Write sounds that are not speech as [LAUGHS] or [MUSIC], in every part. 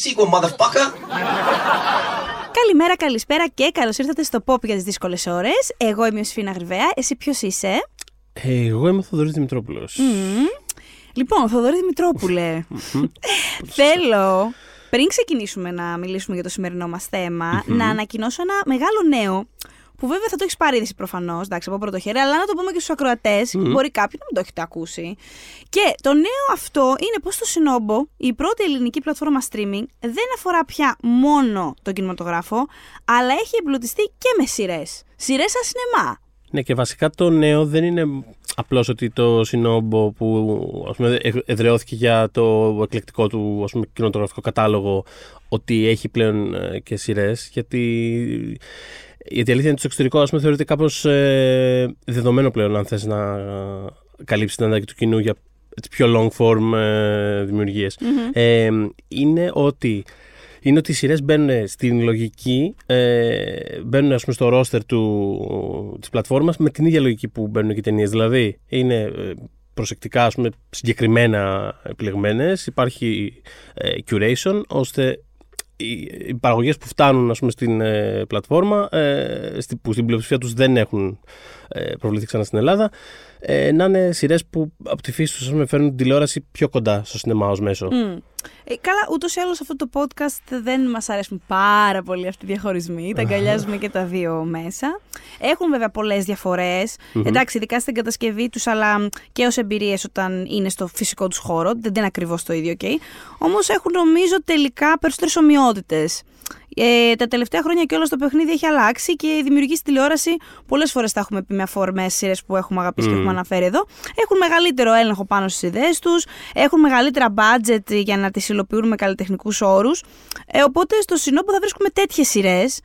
that sequel, motherfucker! Καλημέρα, καλησπέρα και καλώς ήρθατε στο Pop για τις δύσκολες ώρες. Εγώ είμαι ο Σφίνα Γρυβαία. Εσύ ποιος είσαι; Εγώ είμαι ο Θοδωρής Δημητρόπουλος. Λοιπόν, Θοδωρή Δημητρόπουλε. [LAUGHS] Θέλω πριν ξεκινήσουμε να μιλήσουμε για το σημερινό μας θεμα να ανακοινώσω ένα μεγάλο νέο που βέβαια θα το έχεις πάρει είδηση προφανώς, εντάξει, από πρώτο χέρι, αλλά να το πούμε και στους ακροατές, μπορεί κάποιοι να μην το έχετε ακούσει. Και το νέο αυτό είναι πως το Σινόμπο, η πρώτη ελληνική πλατφόρμα streaming, δεν αφορά πια μόνο τον κινηματογράφο, αλλά έχει εμπλουτιστεί και με σειρές. Σειρές σαν σινεμά. Ναι, και βασικά το νέο δεν είναι απλώς ότι το Σινόμπο που ας πούμε, εδραιώθηκε για το εκλεκτικό του ας πούμε, κινηματογραφικό κατάλογο ότι έχει πλέον ε, και σειρές, γιατί γιατί η αλήθεια είναι ότι στο εξωτερικό ας πούμε, θεωρείται κάπως ε, δεδομένο πλέον αν θες να καλύψεις την ανάγκη του κοινού για πιο long form ε, δημιουργιες Ε, είναι ότι είναι ότι οι σειρές μπαίνουν στην λογική, ε, μπαίνουν ας πούμε, στο roster του, της πλατφόρμας με την ίδια λογική που μπαίνουν και οι ταινίες. Δηλαδή είναι ε, προσεκτικά ας πούμε, συγκεκριμένα επιλεγμένες, υπάρχει ε, curation ώστε οι παραγωγές που φτάνουν ας πούμε, στην ε, πλατφόρμα, ε, που στην πλειοψηφία τους δεν έχουν ε, προβληθεί ξανά στην Ελλάδα, ε, να είναι σειρές που από τη φύση τους φέρνουν την τηλεόραση πιο κοντά στο σινεμά ως μέσο. Ε, καλά, ούτως ή άλλως αυτό το podcast δεν μας αρέσουν πάρα πολύ αυτοί οι διαχωρισμοί. Τα αγκαλιάζουμε και τα δύο μέσα. Έχουν βέβαια πολλές Εντάξει, ειδικά στην κατασκευή τους, αλλά και ως εμπειρίες όταν είναι στο φυσικό τους χώρο. Δεν είναι ακριβώς το ίδιο, OK. Όμως έχουν νομίζω τελικά περισσότερες ομοιότητες. Ε, τα τελευταία χρόνια και όλο το παιχνίδι έχει αλλάξει και οι δημιουργοί στη τηλεόραση πολλές φορές τα έχουμε πει με αφορμές σειρές που έχουμε αγαπήσει και έχουμε αναφέρει εδώ. Έχουν μεγαλύτερο έλεγχο πάνω στις ιδέες τους, έχουν μεγαλύτερα budget για να τις υλοποιούν με καλλιτεχνικούς όρους. Ε, οπότε στο συνόπο θα βρίσκουμε τέτοιες σειρές.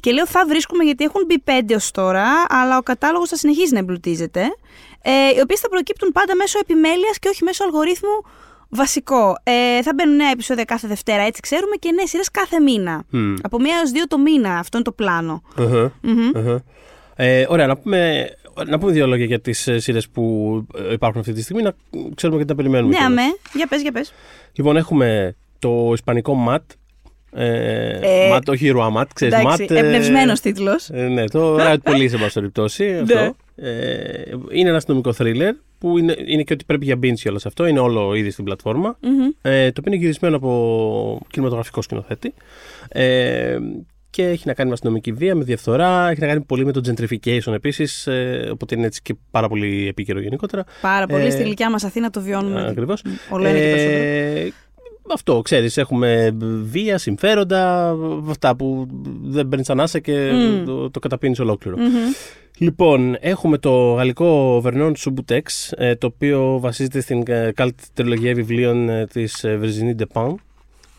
Και λέω θα βρίσκουμε γιατί έχουν μπει πέντε ως τώρα, αλλά ο κατάλογος θα συνεχίζει να εμπλουτίζεται. Ε, οι οποίες θα προκύπτουν πάντα μέσω επιμέλειας και όχι μέσω αλγορίθμου Βασικό. Ε, θα μπαίνουν νέα επεισόδια κάθε Δευτέρα, έτσι ξέρουμε, και νέες σειρές κάθε μήνα. Από μία έως δύο το μήνα. Αυτό είναι το πλανο Ε, ωραία, να πούμε, να πούμε δύο λόγια για τις ε, σειρές που ε, υπάρχουν αυτή τη στιγμή, να ξέρουμε και τι να περιμένουμε. Ναι, αμέ. Για πες, για πες. Λοιπόν, έχουμε το ισπανικό ΜΑΤ. Ε, ε, ματ, όχι Ρουαμάτ, ξέρεις. Ματ. Εμπνευσμένος τίτλος. Ε, ναι, το Riot Police, σε πάση περιπτώσει. Ναι. Ε, είναι ένα αστυνομικό θρίλερ που είναι, είναι και ότι πρέπει για binge όλο αυτό. Είναι όλο ήδη στην πλατφορμα Ε, το οποίο είναι γυρισμένο από κινηματογραφικό σκηνοθέτη. Ε, και έχει να κάνει με αστυνομική βία, με διαφθορά, έχει να κάνει πολύ με το gentrification επίσης. Ε, οπότε είναι έτσι και πάρα πολύ επίκαιρο γενικότερα. Πάρα πολύ. Ε, στη γλυκιά μας Αθήνα το βιώνουμε. Ακριβώς. Όλο ε, και περισσότερο. Αυτό, ξέρεις, έχουμε βία, συμφέροντα, αυτά που δεν παίρνεις ανάσα και το, το καταπίνεις Λοιπόν, έχουμε το γαλλικό Vernon Subutex, ε, το οποίο βασίζεται στην καλή τριλογία βιβλίων ε, της ε, Virginie Despins.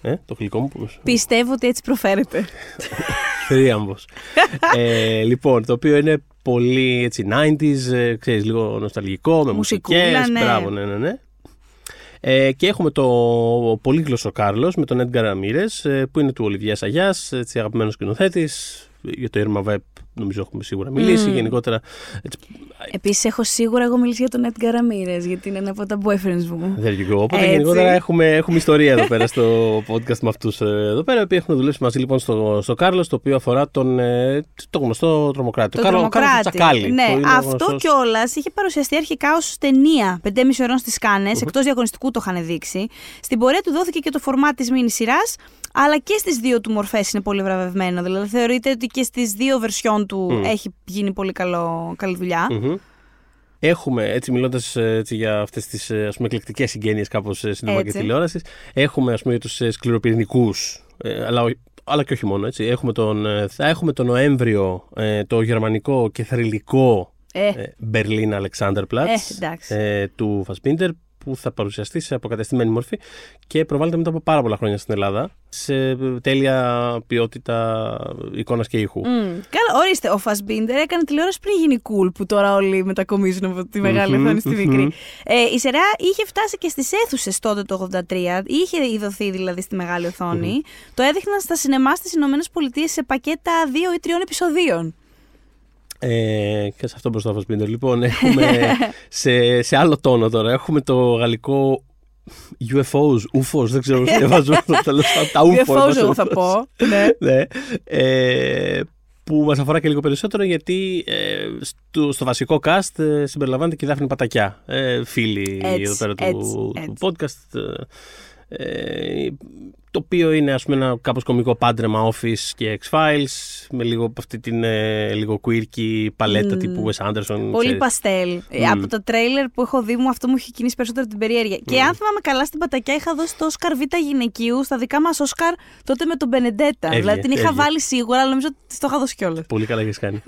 Ε, το γλυκό μου. Πιστεύω ότι έτσι προφέρεται. [LAUGHS] Θρίαμβος. ε, λοιπόν, το οποίο είναι πολύ έτσι 90s, ξέρεις, λίγο νοσταλγικό, με μουσικές. Ναι. Μπράβο, ναι, ναι, ναι. Ε, και έχουμε το πολύγλωσσο Κάρλος με τον Έντγκαρ Ραμίρε, που είναι του Ολιβιά Αγιάς, αγαπημένος σκηνοθέτης. Για το Irma Web νομίζω έχουμε σίγουρα μιλήσει. Mm. Γενικότερα. Επίσης, έχω σίγουρα εγώ μιλήσει για τον Edgar Ramirez, γιατί είναι ένα από τα boyfriends μου. Δεν you Οπότε Έτσι. γενικότερα έχουμε, έχουμε ιστορία εδώ πέρα στο podcast με αυτούς ε, εδώ πέρα, οι έχουν δουλέψει μαζί λοιπόν στο, στο Κάρλος, το οποίο αφορά τον ε, το γνωστό τρομοκράτη. Το Κάρλο Τσακάλι. Ναι, αυτό είναι... κιόλας είχε παρουσιαστεί αρχικά ως ταινία 5,5 ώρων στις Κάνες, mm-hmm. εκτός διαγωνιστικού το είχαν δείξει. Στην πορεία του δόθηκε και το φορμά της μήνυ σειρά, αλλά και στις δύο του μορφές είναι πολύ βραβευμένο. Δηλαδή θεωρείται ότι και στις δύο βερσιόν του έχει γίνει πολύ καλό, καλή Έχουμε, έτσι μιλώντας για αυτές τις ε, εκλεκτικές συγγένειες κάπως σινεμά και τηλεόρασης, έχουμε ας πούμε, για του σκληροπυρηνικούς, ε, αλλά, αλλά και όχι μόνο. Έτσι. Έχουμε τον, ε, θα έχουμε τον Νοέμβριο το γερμανικό και θρηλυκό ε. Berlin Alexanderplatz ε, του Φασπίντερ που θα παρουσιαστεί σε αποκατεστημένη μορφή και προβάλλεται μετά από πάρα πολλά χρόνια στην Ελλάδα σε τέλεια ποιότητα εικόνας και ήχου. Mm. Καλά, ορίστε. Ο Φασμπίντερ έκανε τηλεόραση πριν γίνει cool, που τώρα όλοι μετακομίζουν από τη μεγάλη οθόνη στη μικρή. Ε, η σειρά είχε φτάσει και στις αίθουσες τότε το 83, είχε ειδωθεί δηλαδή στη μεγάλη οθόνη. Το έδειχναν στα σινεμά στις ΗΠΑ σε πακέτα δύο ή τριών επεισοδίων. Ε, και σε αυτό μπροστά Φασπίντερ. Λοιπόν, έχουμε [LAUGHS] σε, σε άλλο τόνο τώρα. Έχουμε το γαλλικό UFOs, UFOs, δεν ξέρω τι διαβάζω. [LAUGHS] [LAUGHS] τα UFOs. UFOs εγώ θα πω. ναι. ναι. Ε, που μας αφορά και λίγο περισσότερο γιατί ε, στο, στο, βασικό cast ε, συμπεριλαμβάνεται και η Δάφνη Πατακιά, ε, φίλη έτσι, εδώ πέρα έτσι, του, έτσι. του podcast. Ε, το οποίο είναι ας πούμε ένα κάπως κομικό πάντρεμα Office και X-Files με λίγο αυτή την ε, λίγο quirky παλέτα Mm. τύπου Wes Anderson. Πολύ ξέρεις. παστέλ. Ε, Από το τρέιλερ που έχω δει μου αυτό μου έχει κινήσει περισσότερο την περιέργεια. Και αν θυμάμαι καλά στην Πατακιά είχα δώσει το Όσκαρ Β γυναικείου στα δικά μας Όσκαρ τότε με τον Μπενεντέτα. Έβγε, δηλαδή την είχα έβγε. βάλει σίγουρα, αλλά νομίζω ότι το είχα δώσει κιόλας. Πολύ καλά έχεις κάνει.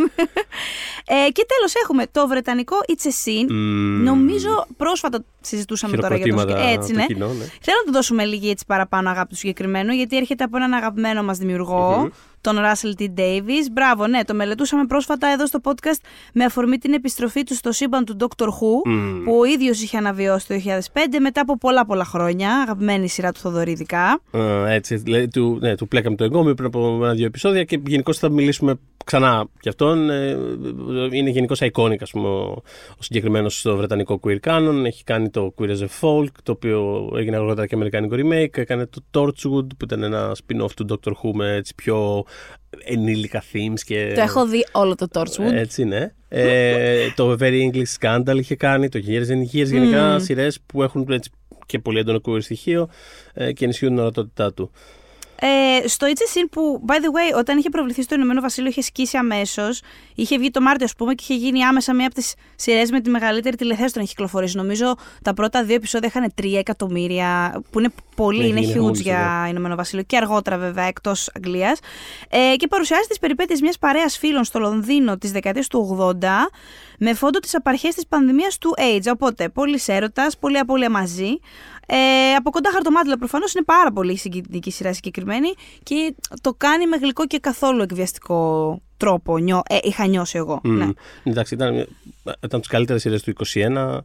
Ε, και τέλος έχουμε το βρετανικό It's a Scene. Μμμ. Νομίζω πρόσφατα συζητούσαμε τώρα για το Χειροκροτήματα σκηνικό. Έτσι, από ναι. το κοινό, ναι. Θέλω να του δώσουμε λίγη έτσι παραπάνω αγάπη τους συγκεκριμένου, γιατί έρχεται από έναν αγαπημένο μας δημιουργό, τον Russell T. Davis. Μπράβο, ναι, το μελετούσαμε πρόσφατα εδώ στο podcast με αφορμή την επιστροφή του στο σύμπαν του Doctor Who, Μμμ. που ο ίδιος είχε αναβιώσει το 2005 μετά από πολλά πολλά χρόνια. Αγαπημένη σειρά του Θοδωρή, ειδικά. Ε, έτσι, δηλαδή, του, ναι, του πλέκαμε το εγκόμιο πριν από ένα-δύο επεισόδια και γενικώς θα μιλήσουμε ξανά για αυτόν. Ε, είναι γενικώς iconic, ας πούμε, ο, ο συγκεκριμένος στο βρετανικό queer canon. Έχει κάνει το Queer as a Folk, το οποίο έγινε αργότερα και αμερικάνικο remake. Έκανε το Torchwood, που ήταν ένα spin-off του Doctor Who με έτσι πιο ενήλικα themes και... Το έχω δει όλο το Torchwood. Έτσι, ναι. Ε, το Very English Scandal είχε κάνει, το Years and Years, γενικά Μμμ. σειρές που έχουν έτσι, και πολύ έντονο queer στοιχείο ε, και ενισχύουν την ορατότητά του. Ε, στο It's a Scene που, by the way, όταν είχε προβληθεί στο Ηνωμένο Βασίλειο, είχε σκίσει αμέσως. Είχε βγει το Μάρτιο, ας πούμε, και είχε γίνει άμεσα μία από τις σειρές με τη μεγαλύτερη τηλεθέαση να έχει κυκλοφορήσει. Νομίζω τα πρώτα δύο επεισόδια είχαν 3 εκατομμύρια, που είναι πολύ, Ναι, είναι είναι huge huge, για Ηνωμένο Βασίλειο και αργότερα βέβαια εκτός Αγγλίας. Ε, και παρουσιάζει τις περιπέτειες μιας παρέας φίλων στο Λονδίνο της δεκαετίας του 80 με φόντο τις απαρχές της πανδημίας του AIDS. Οπότε, πολύ έρωτας, πολύ απώλεια μαζί. Ε, από κοντά χαρτομάτιλα προφανώς είναι πάρα πολύ συγκινητική σειρά συγκεκριμένη και το κάνει με γλυκό και καθόλου εκβιαστικό τρόπο. Νιώ, ε, είχα νιώσει εγώ. Μμ. Ναι. Εντάξει, ήταν, ήταν τις καλύτερες σειρές του 2021.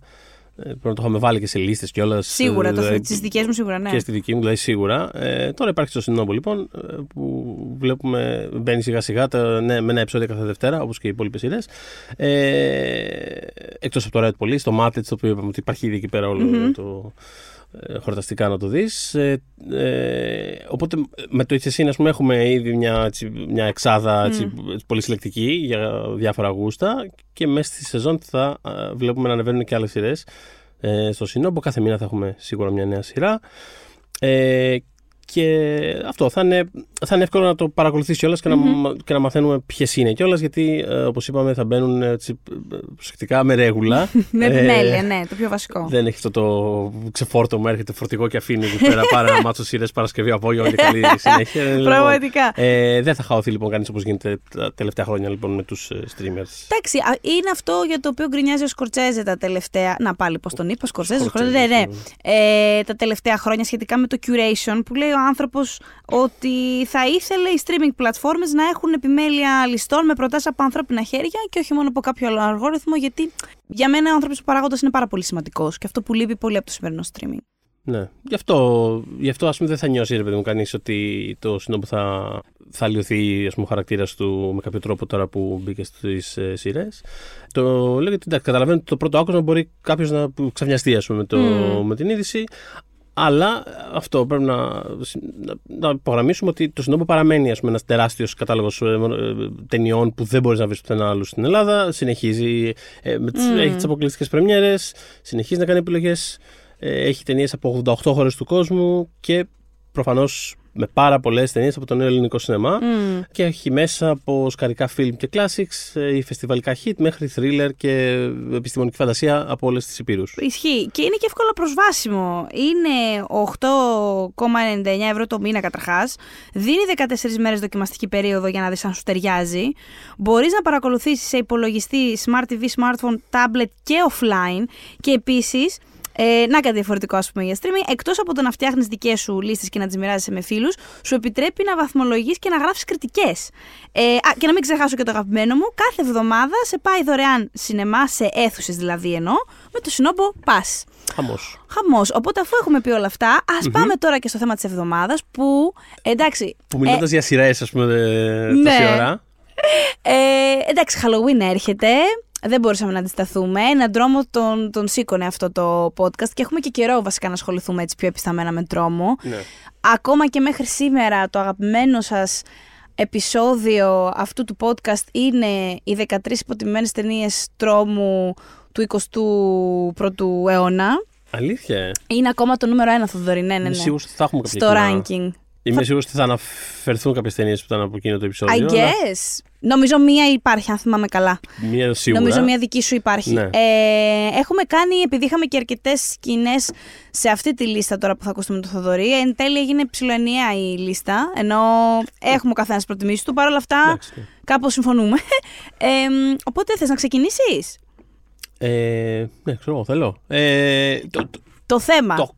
Ε, Πρέπει να το είχαμε βάλει και σε λίστες κιόλας. Σίγουρα, το, δηλαδή, τις δικές μου σίγουρα, ναι. Και στη δική μου, δηλαδή σίγουρα. Ε, τώρα υπάρχει το Συνόμπο λοιπόν, ε, που βλέπουμε, μπαίνει σιγά σιγά τα, ναι, με ένα επεισόδιο κάθε Δευτέρα, όπως και οι υπόλοιπες σειρές. Ε, Εκτός από το Red Police, το Matrix, το οποίο είπαμε ότι υπάρχει ήδη εκεί πέρα όλο Μμμ. το. Ε, χορταστικά να το δεις. Ε, ε, οπότε με το HSC ας πούμε έχουμε ήδη μια, έτσι, μια εξάδα έτσι, πολύ συλλεκτική για διάφορα γούστα και μέσα στη σεζόν θα ε, βλέπουμε να ανεβαίνουν και άλλες σειρές ε, στο Συνόμπο κάθε μήνα θα έχουμε σίγουρα μια νέα σειρά. Ε, και αυτό θα είναι, θα είναι εύκολο να το παρακολουθήσει κιόλα και, να, μα- και να μαθαίνουμε ποιες είναι κιόλας, γιατί ε, όπως είπαμε θα μπαίνουν έτσι, ε, προσεκτικά με ρέγουλα. [LAUGHS] Με Ε, επιμέλεια, ναι, το πιο βασικό. δεν έχει αυτό το ξεφόρτωμα, έρχεται φορτηγό και αφήνει εκεί πέρα [LAUGHS] πάρα ένα μάτσο σειρές Παρασκευή απόγευμα και καλή [LAUGHS] συνέχεια. Ε, λοιπόν, Πραγματικά. ε, δεν θα χαωθεί λοιπόν κανείς όπως γίνεται τα τελευταία χρόνια λοιπόν με τους streamers. Εντάξει, α, είναι αυτό για το οποίο γκρινιάζει ο Σκορτσέζε τα τελευταία. Να πάλι, πώ τον είπα, Σκορτσέζε. Σκορτσέζε, Ναι, ναι. ναι. Ε, τα τελευταία χρόνια σχετικά με το curation που λέει ο άνθρωπος ότι θα ήθελε οι streaming πλατφόρμες να έχουν επιμέλεια ληστών με προτάσεις από ανθρώπινα χέρια και όχι μόνο από κάποιο άλλο αλγόριθμο, γιατί για μένα ο άνθρωπος παράγοντας είναι πάρα πολύ σημαντικός και αυτό που λείπει πολύ από το σημερινό streaming. Ναι. Γι' αυτό, γι αυτό ας πούμε δεν θα νιώσει ρε παιδί μου κανείς ότι το σύνολο θα, θα λιωθεί ας πούμε, ο χαρακτήρας του με κάποιο τρόπο τώρα που μπήκε στις ε, σειρές. Το λέω γιατί εντάξει, καταλαβαίνω ότι το πρώτο άκουσμα μπορεί κάποιος να που ξαφνιαστεί ας πούμε, με, το, Μμμ. με την είδηση. Αλλά αυτό πρέπει να, να, να υπογραμμίσουμε ότι το Συνόμπο παραμένει ας πούμε, ένας τεράστιος κατάλογος ε, ε, ταινιών που δεν μπορείς να βρεις πουθενά άλλους στην Ελλάδα. Συνεχίζει, ε, με τις, Μμμ. έχει τις αποκλειστικές πρεμιέρες, συνεχίζει να κάνει επιλογές. Ε, έχει ταινίες από 88 χώρες του κόσμου και προφανώς με πάρα πολλές ταινίες από το νέο ελληνικό σινεμά. Μμ. Και έχει μέσα από σκαρικά φιλμ και classics ε, ή φεστιβαλικά hit μέχρι thriller και επιστημονική φαντασία από όλες τις υπήρους. Ισχύει. Και είναι και εύκολα προσβάσιμο. Είναι 8,99 ευρώ το μήνα καταρχάς. Δίνει 14 μέρες δοκιμαστική περίοδο για να δεις αν σου ταιριάζει. Μπορείς να παρακολουθήσεις σε υπολογιστή, smart TV, smartphone, tablet και offline. Και επίσης. Ε, να κάτι διαφορετικό, ας πούμε, για streaming. Εκτός από το να φτιάχνεις δικές σου λίστες και να τις μοιράζεσαι με φίλους, σου επιτρέπει να βαθμολογείς και να γράφεις κριτικές. Ε, α, και να μην ξεχάσω και το αγαπημένο μου, κάθε εβδομάδα σε πάει δωρεάν σινεμά, σε αίθουσες δηλαδή εννοώ, με το συνόμπο Pass. Χαμός. Χαμός. Οπότε, αφού έχουμε πει όλα αυτά, ας πάμε τώρα και στο θέμα της εβδομάδας που. Εντάξει. Που μιλώντας για σειρές, ας πούμε, ε, ναι. τόση ώρα. Ε, εντάξει, Halloween έρχεται. Δεν μπορούσαμε να αντισταθούμε. Έναν τρόμο τον, τον σήκωνε αυτό το podcast και έχουμε και καιρό βασικά να ασχοληθούμε έτσι πιο επισταμένα με τρόμο. Ναι. Ακόμα και μέχρι σήμερα το αγαπημένο σας επεισόδιο αυτού του podcast είναι οι 13 υποτιμημένες ταινίες τρόμου του 21ου αιώνα. Αλήθεια; ε. Είναι ακόμα το νούμερο ένα, Θοδωρή. Ναι, ναι, Είμαι ναι. σίγουρος ότι θα έχουμε κάποια Στο κοινά. ranking. Είμαι σίγουρος ότι θα αναφερθούν κάποιες ταινίες που ήταν από εκείνο το I επεισόδιο. αλλά guess. Νομίζω μία υπάρχει, αν θυμάμαι καλά. Μία σίγουρα. Νομίζω μία δική σου υπάρχει. Ναι. Ε, έχουμε κάνει, επειδή είχαμε και αρκετές σκηνές σε αυτή τη λίστα τώρα που θα ακούσουμε το Θοδωρή, εν τέλει έγινε ψηλοενιαία η λίστα. Ενώ έχουμε ο καθένας προτιμήσεις του. Παρ' όλα αυτά, Εντάξει, ναι. κάπως συμφωνούμε. [LAUGHS] Ε, οπότε θες να ξεκινήσεις; Ε, ναι, ξέρω εγώ, θέλω. Ε, το, το, Το θέμα. το,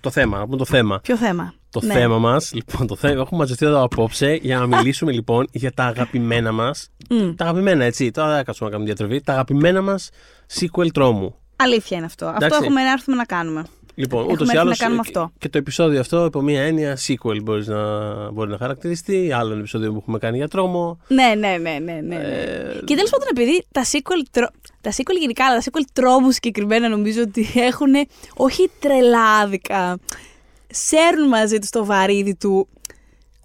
το θέμα, να πούμε το θέμα. Ποιο θέμα; Το Ναι. θέμα μας, λοιπόν, το θέμα, έχουμε μαζευτεί εδώ απόψε για να [LAUGHS] μιλήσουμε λοιπόν για τα αγαπημένα μας. Μμ. Τα αγαπημένα, έτσι. Τώρα δεν θα κάτσουμε να κάνουμε διατροφή. Τα αγαπημένα μας sequel τρόμου. Αλήθεια είναι αυτό. Αυτό Εντάξει. έχουμε να έρθουμε να κάνουμε. Λοιπόν, Έχουμε ούτως ή έρθει άλλως. να κάνουμε αυτό. Και το επεισόδιο αυτό, υπό μία έννοια, sequel μπορείς να, μπορεί να χαρακτηριστεί. Άλλο ένα επεισόδιο που έχουμε κάνει για τρόμο. Ναι, ναι, ναι, ναι. ναι, ναι. Ε, Και τέλος πάντων, επειδή τα sequel, τρο... τα sequel γενικά, αλλά τα sequel τρόμου συγκεκριμένα νομίζω ότι έχουν όχι τρελάδικα. Σέρνουν μαζί τους το βαρύδι του.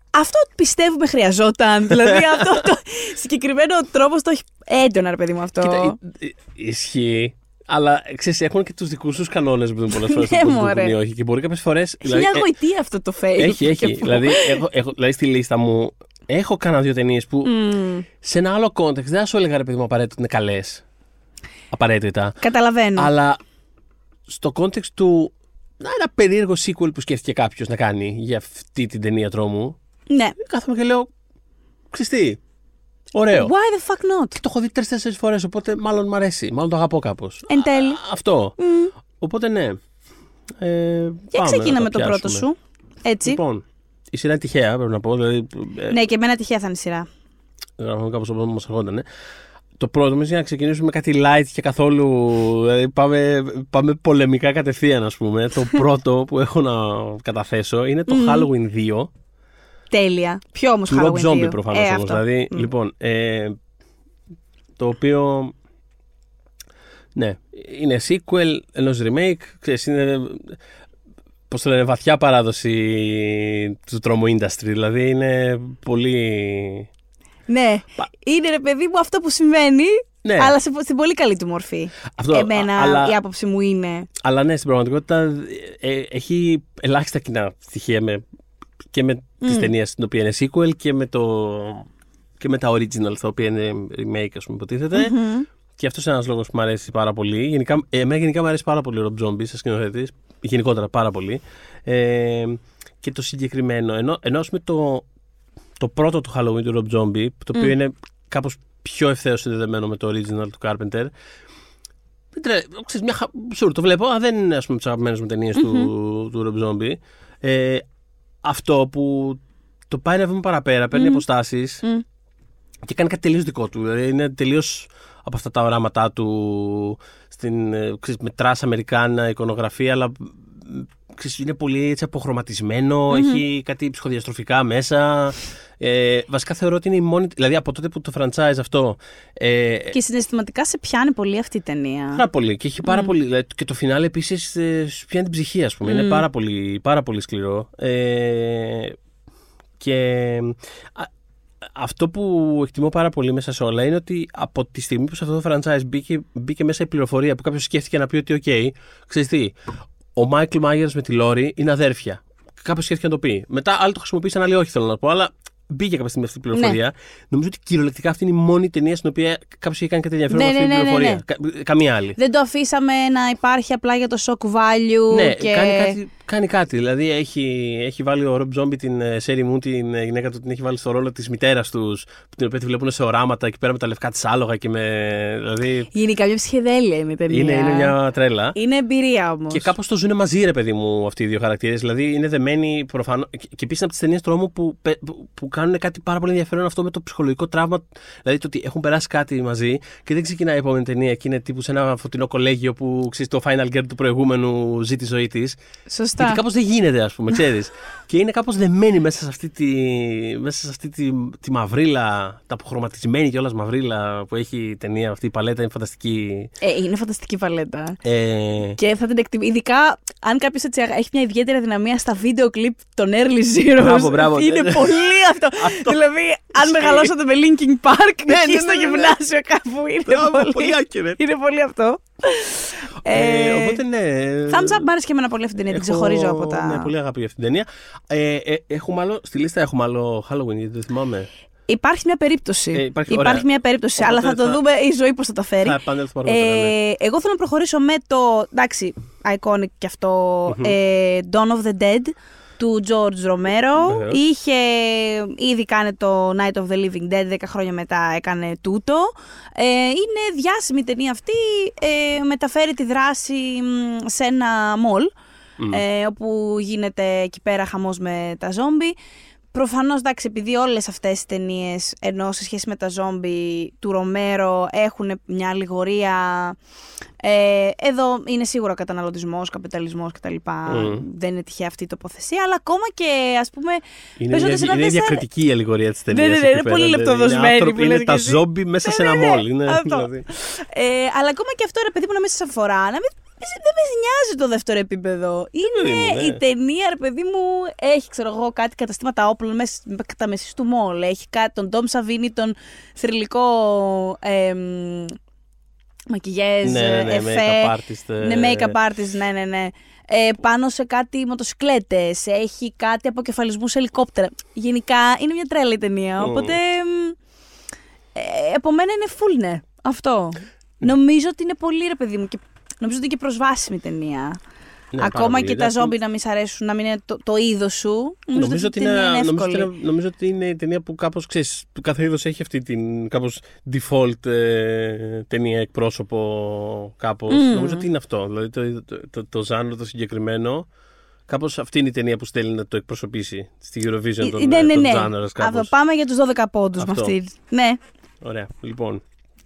Αυτό πιστεύουμε χρειαζόταν. δηλαδή [LAUGHS] αυτό το συγκεκριμένο τρόπο το έχει έντονα, ρε παιδί μου αυτό. Κοίτα, ε, ε, ισχύει. Αλλά ξέρεις, έχουν και τους δικούς τους κανόνες που πολλές [LAUGHS] φορές Ναι, το πώς μωρέ. λειτουργούν ή όχι. Και μπορεί κάποιες φορές. Έχει μια γοητεία αυτό το fail. έχει, έχει. δηλαδή, έχω, έχω, δηλαδή, στη λίστα μου έχω κάνα δύο ταινίες που Μμμ. σε ένα άλλο context δεν θα σου έλεγα ρε παιδί μου απαραίτητα ότι είναι καλές. Απαραίτητα. Καταλαβαίνω. Αλλά στο context του. Να, ένα περίεργο sequel που σκέφτηκε κάποιος να κάνει για αυτή την ταινία τρόμου. Ναι. Κάθομαι και λέω. Ξυστή. Ωραίο. Why the fuck not; Και το έχω δει τρει-τέσσερι φορές, οπότε μάλλον μ' αρέσει. Μάλλον το αγαπώ κάπως. Εν τέλει. Αυτό. Μμ. Οπότε ναι. Ε, Για πάμε ξεκίνα να με το πρώτο πιάσουμε. σου. Έτσι. Λοιπόν, η σειρά είναι τυχαία, πρέπει να πω. Δηλαδή, ε, Ναι, και εμένα τυχαία θα είναι η σειρά. γράφαμε κάπως όπως μας ερχόταν. Το πρώτο μας για να ξεκινήσουμε με κάτι light και καθόλου. Δηλαδή πάμε, πάμε πολεμικά κατευθείαν, ας πούμε. το [LAUGHS] πρώτο που έχω να καταθέσω είναι το Halloween 2. Τέλεια. Ποιο όμως Του Rob Halloween Zombie 2. προφανώς Ε, όμως. αυτό. Δηλαδή, Μμ. λοιπόν. Ε, το οποίο. Ναι, είναι sequel ενός remake. Ξέρεις, είναι. Πώς το λένε, βαθιά παράδοση του τρόμου industry. Δηλαδή είναι πολύ. Ναι. Πα- Είναι ρε παιδί μου αυτό που συμβαίνει, Ναι, αλλά σε, στην πολύ καλή του μορφή. αυτό, Εμένα α- αλλά, η άποψη μου είναι. αλλά ναι, στην πραγματικότητα ε, έχει ελάχιστα κοινά στοιχεία με, και με τις Μμ. ταινίες στην οποία είναι sequel και με, το, και με τα original τα οποία είναι remake, ας πούμε, υποτίθεται. Μμμ. Και αυτός είναι ένας λόγος που μου αρέσει πάρα πολύ. Γενικά, εμένα γενικά μου αρέσει πάρα πολύ ο Rob Zombie, σαν σκηνοθέτης. Γενικότερα πάρα πολύ. Ε, και το συγκεκριμένο, ενώ, ενώ ας πούμε, το, το πρώτο του Halloween του Rob Zombie, το οποίο Μμ. είναι κάπως πιο ευθέως συνδεδεμένο με το original του Carpenter. Δεν τρε- ξέρεις, μια, χα- sure, το βλέπω, αλλά δεν είναι ας πούμε τις αγαπημένες μου ταινίες του, του Rob Zombie. Ε, αυτό που το πάει ένα βήμα παραπέρα, παίρνει Μμ. αποστάσεις Μμ. και κάνει κάτι τελείως δικό του. Δηλαδή είναι τελείως από αυτά τα οράματά του στην ε, ξέρεις, με trash Americana εικονογραφία, αλλά μ, ξέρεις, είναι πολύ έτσι αποχρωματισμένο, έχει κάτι ψυχοδιαστροφικά μέσα. Ε, βασικά θεωρώ ότι είναι η μόνη. Δηλαδή από τότε που το franchise αυτό. Ε, Και συναισθηματικά σε πιάνει πολύ αυτή η ταινία. Πάρα πολύ. Και έχει πάρα πολύ. δηλαδή, και το φινάλε επίσης σου πιάνει την ψυχή, ας πούμε. Είναι πάρα πολύ, πάρα πολύ σκληρό. Ε, και α, αυτό που εκτιμώ πάρα πολύ μέσα σε όλα είναι ότι από τη στιγμή που σε αυτό το franchise μπήκε, μπήκε μέσα η πληροφορία που κάποιος σκέφτηκε να πει ότι, OK, ξέρεις τι, ο Μάικλ Μάγερ με τη Λόρι είναι αδέρφια. Κάποιος σκέφτηκε να το πει. Μετά άλλοι το χρησιμοποίησαν, άλλοι όχι, θέλω να πω. Αλλά μπήκε κάποια στιγμή αυτή η πληροφορία. Νομίζω ότι κυριολεκτικά αυτή είναι η μόνη ταινία στην οποία κάποιος έχει κάνει κάτι ενδιαφέρον Ναι, με αυτή ναι, την ναι, ναι, πληροφορία. Κα- καμία άλλη. Δεν το αφήσαμε να υπάρχει απλά για το shock value. Ναι, και... κάνει, κάτι, κάνει κάτι. Δηλαδή έχει, έχει βάλει ο Ρομπ Zombie την ε, Σέρι μου, την ε, γυναίκα του, την έχει βάλει στο ρόλο της μητέρας τους, την οποία τη βλέπουν σε οράματα εκεί πέρα με τα λευκά της άλογα και με. Δηλαδή. Γενικά μια ψυχεδέλεια είναι η ταινία. Είναι, είναι μια τρέλα. Είναι εμπειρία όμως. Και κάπως το ζουν μαζί, ρε παιδί μου, αυτοί οι δύο χαρακτήρες. Δηλαδή είναι δεμένοι προφανώ. Και, και επίση από τις ταινίες τρόμου που, πε- που, που κάνουν κάτι πάρα πολύ ενδιαφέρον αυτό με το ψυχολογικό τραύμα. Δηλαδή το ότι έχουν περάσει κάτι μαζί και δεν ξεκινάει η επόμενη ταινία και είναι τύπου σε ένα φωτεινό κολέγιο που ξέρεις το Final Girl του προηγούμενου ζει τη ζωή της. Σωστά. Γιατί κάπως δεν γίνεται, ας πούμε, ξέρεις. [LAUGHS] και είναι κάπως δεμένη μέσα σε αυτή τη, μέσα σε αυτή τη, τη μαυρίλα, τα αποχρωματισμένη κιόλας μαυρίλα που έχει η ταινία αυτή. Η παλέτα είναι φανταστική. Ε, είναι φανταστική παλέτα. Ε, Και θα την εκτιμήσει. Ειδικά αν κάποιος έχει μια ιδιαίτερη δυναμία στα βίντεο κλιπ των Early Zeros. Μπράβο, μπράβο. Είναι Ναι. πολύ αυτό. Δηλαδή, αν Ισχύει. μεγαλώσατε με Linkin Park, Ναι, εκεί ναι, στο ναι, ναι, ναι. γυμνάσιο κάπου είναι Μπράβο, πολύ. πολύ accurate. Είναι πολύ αυτό. ε, Ε, οπότε ναι. Thumbs up, μ' άρεσε και εμένα πολύ αυτή την ταινία. Την Έχω- ξεχωρίζω από τα. Ναι, πολύ αγάπη για αυτήν την ταινία. Ε, ε, έχουμε άλλο, στη λίστα έχουμε άλλο Halloween, γιατί δεν θυμάμαι. Υπάρχει μια περίπτωση. Ε, υπάρχει- ωραία. μια περίπτωση, Οπότε αλλά θα το θα- δούμε η ζωή πώς θα τα φέρει. Θα επανέλθουμε αργότερα. ναι. Ε, εγώ θέλω να προχωρήσω με το. Εντάξει, iconic κι αυτό. ε, Dawn of the Dead του George Romero. Βεβαίως. Είχε ήδη κάνει το Night of the Living Dead, 10 χρόνια μετά έκανε τούτο. Ε, είναι διάσημη η ταινία αυτή. Ε, μεταφέρει τη δράση μ, σε ένα μολ. Ε, όπου γίνεται εκεί πέρα χαμός με τα ζόμπι. Προφανώς, εντάξει, επειδή όλες αυτές οι ταινίες ενώ σε σχέση με τα ζόμπι του Ρομέρο έχουν μια αλληγορία, ε, εδώ είναι σίγουρα καταναλωτισμός, καπιταλισμός κτλ. Δεν είναι τυχαία αυτή η τοποθεσία, αλλά ακόμα και ας πούμε... Είναι, παίζοντας μια, ένα είναι τέσσερα- διακριτική η αλληγορία της ταινία. Ναι, ναι, ναι, είναι πολύ λεπτοδοσμένη που Είναι, λες τα και εσύ. ζόμπι μέσα σε Ναι, ένα ναι, ναι, μόλ. Είναι, αυτό. δηλαδή. Ε, αλλά ακόμα και αυτό ρε παιδί μου να μην σας αφορά, να μην, δεν με νοιάζει το δεύτερο επίπεδο. Είναι παιδί μου, ναι. η ταινία, ρε παιδί μου, έχει ξέρω εγώ κάτι καταστήματα όπλων μέσα κατά μεσής του μόλ. Έχει κάτι τον Ντόμ Σαβίνι, τον θρηλυκό ε, μακιγιέζ, Ναι, ναι, εφέ. make-up artist, ε. Ναι, make-up artist, ναι, ναι, ναι. Ε, πάνω σε κάτι μοτοσυκλέτες, έχει κάτι αποκεφαλισμούς σε ελικόπτερα. Γενικά είναι μια τρέλα η ταινία, Μμ. οπότε μ, ε, από μένα είναι full ναι. Αυτό. Νομίζω ότι είναι πολύ ρε παιδί μου και νομίζω ότι είναι και προσβάσιμη η ταινία. Ναι, πάρα Ακόμα πολύ. και τα Δηλαδή, ζόμπι να μην σ' αρέσουν, να μην είναι το, το είδος σου. Νομίζω ότι, η είναι, ταινία είναι νομίζω, ότι εύκολη. είναι, νομίζω ότι είναι η ταινία που κάπως, ξέρεις, το κάθε είδος έχει αυτή την κάπως default ε, ταινία εκπρόσωπο κάπως. Μμμ. Νομίζω ότι είναι αυτό. Δηλαδή το, το, το, το ζάνρο το συγκεκριμένο κάπως αυτή είναι η ταινία που στέλνει να το εκπροσωπήσει στη Eurovision των, ναι, ναι, των ναι. genres Αυτό, κάπως. πάμε για τους 12 πόντους με Αυτό. αυτή. Ναι. Ωραία. Λοιπόν,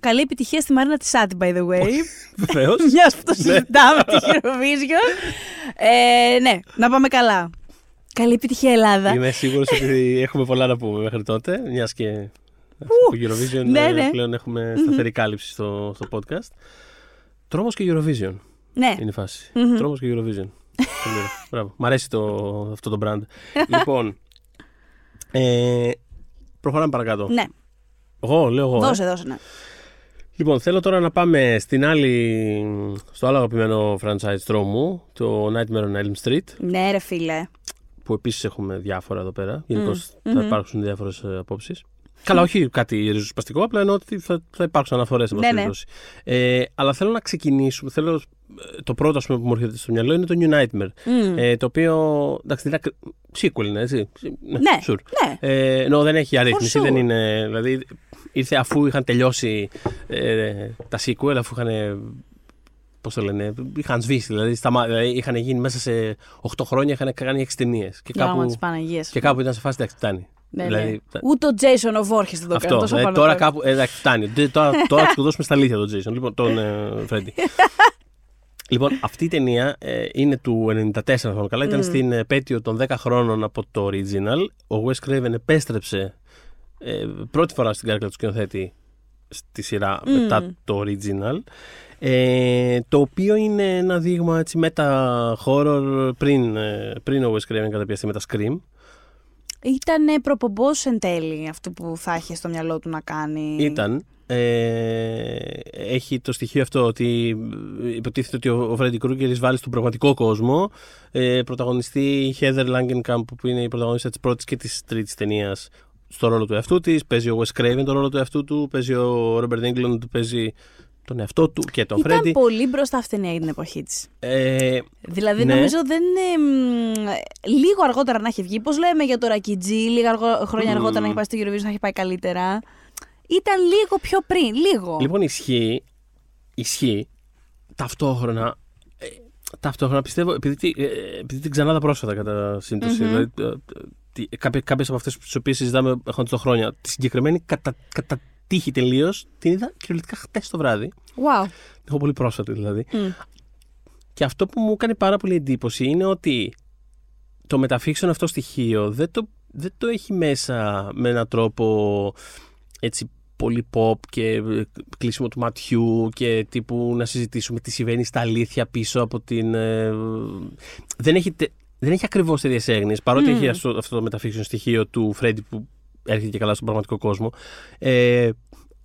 Καλή επιτυχία στη Μαρίνα Τισάτη, by the way. βεβαίως. [LAUGHS] Μιας που το Ναι. συζητάμε τη Eurovision. Ε, ναι, να πάμε καλά. Καλή επιτυχία, Ελλάδα. Είμαι σίγουρος ότι έχουμε πολλά να πούμε μέχρι τότε, μιας και από Eurovision ναι, ε, ναι. πλέον έχουμε σταθερή κάλυψη στο, στο podcast. Τρόμος και Eurovision. Ναι. Είναι η φάση. Τρόμος και Eurovision. [LAUGHS] Πολύ ωραία. Μπράβο. Μ' αρέσει το, αυτό το brand. [LAUGHS] λοιπόν, ε, προχωράμε παρακάτω. Ναι. Εγώ, λέω εγώ. ε. Δώσε, δώσε, ναι. Λοιπόν, θέλω τώρα να πάμε στην άλλη, στο άλλο αγαπημένο franchise τρόμου, το Nightmare on Elm Street, Ναι, ρε φίλε. που επίσης έχουμε διάφορα εδώ πέρα. Γενικώς θα υπάρξουν διάφορες ε, απόψεις. Καλά, όχι κάτι ριζοσπαστικό, απλά εννοώ ότι θα, θα υπάρξουν αναφορές. εν πάση Ναι, ναι. περιπτώσει. Ε, αλλά θέλω να ξεκινήσουμε. Θέλω, ε, το πρώτο ας πούμε, που μου έρχεται στο μυαλό είναι το New Nightmare. Μμ. Ε, το οποίο. Εντάξει, δεν είναι ακρι- sequel είναι, έτσι. Ναι, Ναι, sure. ναι. Ε, ενώ δεν έχει αρρύθμιση, sure. δεν είναι. Δηλαδή, ήρθε αφού είχαν τελειώσει ε, τα sequel, αφού είχαν. Πώς το λένε, είχαν σβήσει. Δηλαδή, σταμα... δηλαδή, είχαν γίνει μέσα σε 8 χρόνια, είχαν κάνει 6 ταινίες. Και, Για όνομα κάπου... της Παναγίας. και κάπου ήταν σε φάση εντάξει, φτάνει. Ναι, δηλαδή, ναι. τα- Ούτε ο Jason ο Βόρχης δεν το κάνει αυτό. τόσο Δηλαδή, πάνω. τώρα κάτω. κάπου. ε, Εντάξει, φτάνει. Τε- Τώρα, [LAUGHS] τώρα θα του δώσουμε στα αλήθεια τον Jason. Λοιπόν, τον ε, Freddy. [LAUGHS] λοιπόν, αυτή η ταινία ε, είναι του 94, αν θυμάμαι καλά. Ήταν στην επέτειο των 10 χρόνων από το original. Ο Wes Craven επέστρεψε ε, πρώτη φορά στην κάρκα του σκηνοθέτη στη σειρά μετά το original. Ε, το οποίο είναι ένα δείγμα έτσι μετα horror πριν, ε, πριν ο Wes Craven καταπιαστεί με τα Scream. Ήταν προπομπός εν τέλει αυτό που θα είχε στο μυαλό του να κάνει. Ήταν. Ε, έχει το στοιχείο αυτό ότι υποτίθεται ότι ο Φρέντι Κρούγκερ εισβάλλει στον πραγματικό κόσμο. Ε, πρωταγωνιστεί η Heather Langenkamp που είναι η πρωταγωνίστρια της πρώτης και της τρίτης ταινίας στο ρόλο του εαυτού της. Παίζει ο Wes Craven τον ρόλο του εαυτού του. Παίζει ο Robert Englund που παίζει τον εαυτό του και τον Ήταν Φρέντι. πολύ μπροστά αυτή η ταινία για την εποχή της. Ε, Δηλαδή Ναι. νομίζω δεν είναι. μ, λίγο αργότερα να έχει βγει. Πώς λέμε για το Ρακιτζή, λίγα αργο- χρόνια Μμμ. αργότερα να έχει πάει στο Eurovision, να έχει πάει καλύτερα. Ήταν λίγο πιο πριν, λίγο. Λοιπόν, ισχύει, ισχύει ταυτόχρονα. ε, ταυτόχρονα πιστεύω, επειδή, τη- ε, επειδή την ξανάδα πρόσφατα κατά σύμπτωση, Μμμ. δηλαδή, ε, κάποιες από αυτές τις οποίες συζητάμε έχουν το χρόνια. Τη συγκεκριμένη κατά, κατά τύχη τελείως την είδα κυριολεκτικά χτες το βράδυ. Wow. Την έχω πολύ πρόσφατη δηλαδή. Και αυτό που μου κάνει πάρα πολύ εντύπωση είναι ότι το μεταφίξεων αυτό στοιχείο δεν το, δεν το έχει μέσα με έναν τρόπο έτσι πολύ pop και ε, κλείσιμο του ματιού και τύπου να συζητήσουμε τι συμβαίνει στα αλήθεια πίσω από την... Ε, δεν έχει, δεν έχει ακριβώς τέτοιες έγνοιες, παρότι έχει αυτό, αυτό το μεταφίξεων στοιχείο του Φρέντι που έρχεται και καλά στον πραγματικό κόσμο. Ε,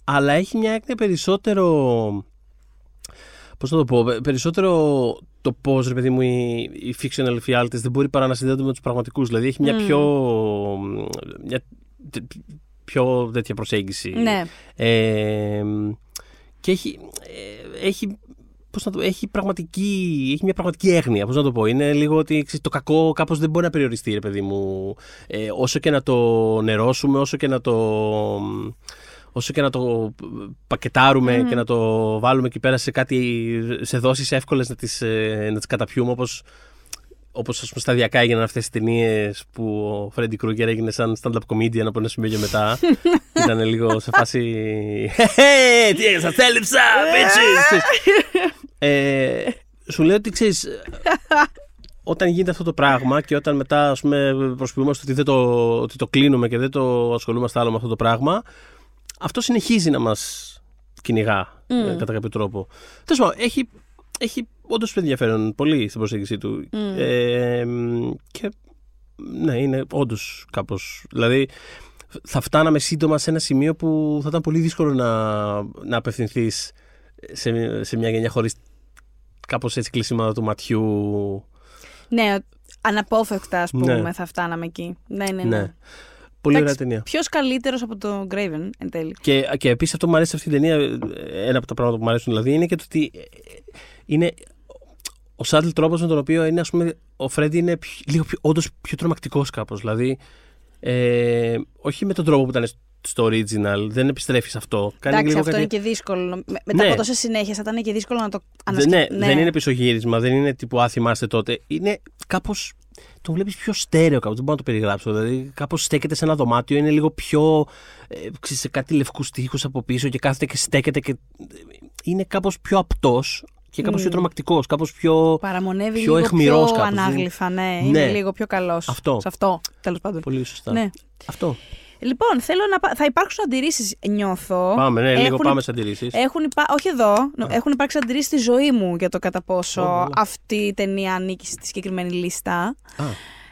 αλλά έχει μια έκνοια περισσότερο. Πώς να το πω, περισσότερο το πώς ρε παιδί μου οι, οι fictional realities δεν μπορεί παρά να συνδέονται με τους πραγματικούς. Δηλαδή έχει μια πιο. Μια, πιο τέτοια προσέγγιση. Ναι. Ε, και έχει, ε, έχει πώς να το, έχει, πραγματική, έχει μια πραγματική έγνοια. Πώς να το πω. Είναι λίγο ότι ξέρεις, το κακό κάπως δεν μπορεί να περιοριστεί, ρε παιδί μου. Ε, όσο και να το νερώσουμε, όσο και να το. Όσο και να το πακετάρουμε και να το βάλουμε εκεί πέρα σε, κάτι, σε δόσεις εύκολες να τις, ε, να τις καταπιούμε όπως όπως ας πούμε σταδιακά έγιναν αυτές τις ταινίες που ο Φρέντι Κρούγκερ έγινε σαν stand-up comedian από ένα σημείο και μετά. [LAUGHS] Ήταν λίγο σε φάση «Τι έγινε, σας έλειψα, bitches!» Ε, Σου λέω ότι ξέρεις, όταν γίνεται αυτό το πράγμα και όταν μετά ας πούμε προσποιούμαστε ότι, δεν το, ότι το κλείνουμε και δεν το ασχολούμαστε άλλο με αυτό το πράγμα, αυτό συνεχίζει να μας κυνηγά mm. κατά κάποιο τρόπο. Τέλος πάντων, έχει, έχει όντως ενδιαφέρον πολύ στην προσέγγιση του. Ε, και ναι, είναι όντως κάπως. Δηλαδή, θα φτάναμε σύντομα σε ένα σημείο που θα ήταν πολύ δύσκολο να, να απευθυνθείς σε, σε μια γενιά χωρίς κάπως έτσι κλεισίματα του ματιού. Ναι, αναπόφευκτα, ας πούμε, ναι. θα φτάναμε εκεί. Ναι, ναι, ναι. ναι. Πολύ ωραία ταινία. Ποιος καλύτερος από τον Graven εν τέλει. Και, και επίσης αυτό που μου αρέσει αυτή την ταινία, ένα από τα πράγματα που μου αρέσουν δηλαδή, είναι και το ότι είναι ο σάτλ τρόπος με τον οποίο είναι, ας πούμε, ο Φρέντι είναι πιο, λίγο πιο, όντως πιο τρομακτικός κάπως. Δηλαδή, ε, όχι με τον τρόπο που ήταν στο original, δεν επιστρέφεις σε αυτό. Κάνει Εντάξει, αυτό κάτι... είναι και δύσκολο. Μετά ναι. από τόσε συνέχεια θα ήταν και δύσκολο να το ανασκεφτεί. Ναι, ναι, δεν είναι πισωγύρισμα, δεν είναι τύπου Α, θυμάστε τότε. Είναι κάπω. Το βλέπεις πιο στέρεο κάπως. Δεν μπορώ να το περιγράψω. Δηλαδή, κάπως στέκεται σε ένα δωμάτιο, είναι λίγο πιο. Ε, σε κάτι λευκούς τείχου από πίσω και κάθεται και στέκεται και. Είναι κάπως πιο απτός, και κάπως mm. πιο τρομακτικός, κάπως πιο. Παραμονεύει πιο εχμηρό κάπως. ανάγλυφα, ναι. ναι. Είναι λίγο πιο καλός. Αυτό. Σε αυτό, τέλος πάντων. Πολύ σωστά. Ναι. Αυτό. Λοιπόν, θέλω να. Θα υπάρξουν αντιρρήσεις, νιώθω. Πάμε, ναι, λίγο πάμε σε αντιρρήσεις. Έχουν υπά... Όχι εδώ. Έχουν υπάρξει αντιρρήσεις στη ζωή μου για το κατά πόσο αυτή η ταινία ανήκει στη συγκεκριμένη λίστα. Α.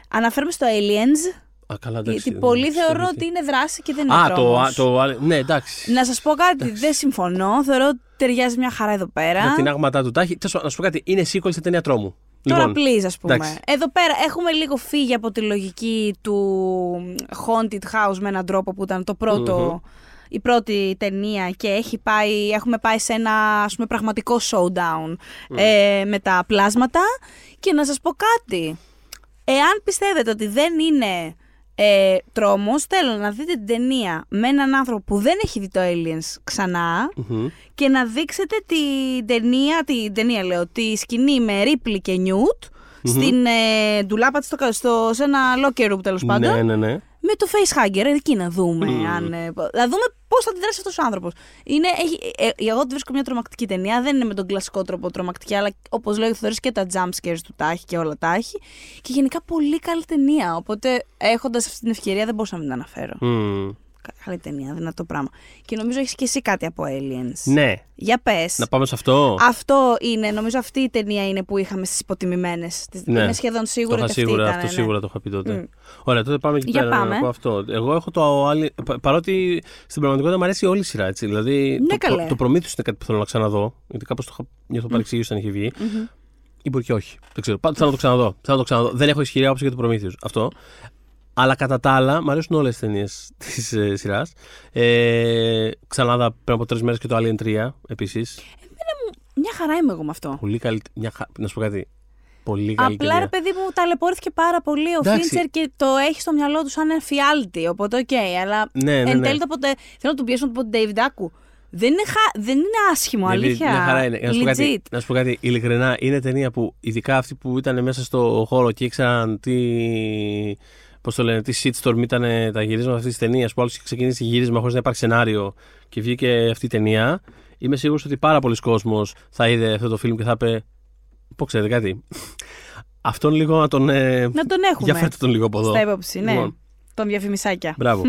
Αναφέρομαι στο Aliens. Α, καλά, εντάξει, Γιατί πολλοί θεωρούν ότι είναι δράση και δεν είναι Α, το, το, ναι, εντάξει. Να σας πω κάτι, δεν συμφωνώ. Θεωρώ ότι ταιριάζει μια χαρά εδώ πέρα. Με την άγματά του τάχη. Να σου πω κάτι, είναι sequel σε ταινία τρόμου. Τώρα λοιπόν, please, ας πούμε. Εντάξει. Εδώ πέρα έχουμε λίγο φύγει από τη λογική του Haunted House με έναν τρόπο που ήταν το πρωτο η πρώτη ταινία και έχει πάει, έχουμε πάει σε ένα ας πούμε, πραγματικό showdown ε, με τα πλάσματα. Και να σας πω κάτι. Εάν πιστεύετε ότι δεν είναι ε, τρόμος, θέλω να δείτε την ταινία με έναν άνθρωπο που δεν έχει δει το Aliens ξανα και να δείξετε την ταινία, την ταινία λέω, τη σκηνή με Ripley και Newt στην ε, ντουλάπα της στο, σε ένα locker room τέλος πάντων. Ναι, ναι, ναι με το facehugger εκεί να δούμε. Mm. Αν, ε, να δούμε πώς θα αντιδράσει αυτός ο άνθρωπος. Ε, ε, εγώ τη βρίσκω μια τρομακτική ταινία. Δεν είναι με τον κλασικό τρόπο τρομακτική, αλλά όπως λέω, θεωρεί και τα jump scares του τα έχει και όλα τα έχει. Και γενικά πολύ καλή ταινία. Οπότε έχοντας αυτή την ευκαιρία δεν μπορούσα να μην την αναφέρω. Mm. Καλή ταινία, δυνατό πράγμα. Και νομίζω έχεις και εσύ κάτι από Aliens. Ναι. Για πες. Να πάμε σε αυτό. Αυτό είναι, νομίζω αυτή η ταινία είναι που είχαμε στις υποτιμημένες. Ναι. Είμαι σχεδόν σίγουρη ότι σίγουρα, ήταν, αυτό ναι. σίγουρα το είχα πει τότε. Mm. Ωραία, τότε πάμε εκεί Για πέρα πάμε. από αυτό. Εγώ έχω το άλλο. Παρότι στην πραγματικότητα μου αρέσει όλη η σειρά. Έτσι. Δηλαδή ναι, το, το, το είναι κάτι που θέλω να ξαναδώ. Γιατί κάπως το είχα νιώθω mm. παρεξήγηση όταν είχε βγει. Mm-hmm. Ή μπορεί και όχι. Δεν ξέρω. Θέλω να το ξαναδώ. Θέλω να το ξαναδώ. Δεν έχω ισχυρή άποψη για το Προμήθειο. Αυτό. Αλλά κατά τα άλλα, μου αρέσουν όλες τις ταινίες της ε, σειράς. Ε, ξανάδα πριν από τρεις μέρες και το Alien 3 επίσης. Μια χαρά είμαι εγώ με αυτό. Πολύ καλή. Μια χα... Να σου πω κάτι. Πολύ καλή Απλά ταινία. ρε παιδί μου ταλαιπωρήθηκε πάρα πολύ ο Φίντσερ και το έχει στο μυαλό του σαν εφιάλτη. Οπότε οκ, okay, αλλά ναι, ναι, ναι. εν τέλει το ποτέ. Θέλω να του πιέσω τον Dave Daku. Δεν είναι, χα... δεν είναι άσχημο, ναι, αλήθεια. Μια χαρά είναι. Να σου, πω κάτι, να σου πω κάτι, ειλικρινά, είναι ταινία που ειδικά αυτοί που ήταν μέσα στο χώρο και ήξεραν τι Πώς το λένε, τι shitstorm ήταν ε, τα γυρίσματα αυτής της ταινίας που άλλος είχε ξεκινήσει γύρισμα χωρίς να υπάρχει σενάριο και βγήκε αυτή η ταινία. Είμαι σίγουρος ότι πάρα πολλοί κόσμοι θα είδε αυτό το φιλμ και θα είπε. Πώ ξέρετε κάτι. Αυτόν λίγο να τον. Ε, να τον έχουμε. Για φέρτε τον λίγο από εδώ. Στα υπόψη, ναι. Λοιπόν. Τον διαφημισάκια. Μπράβο.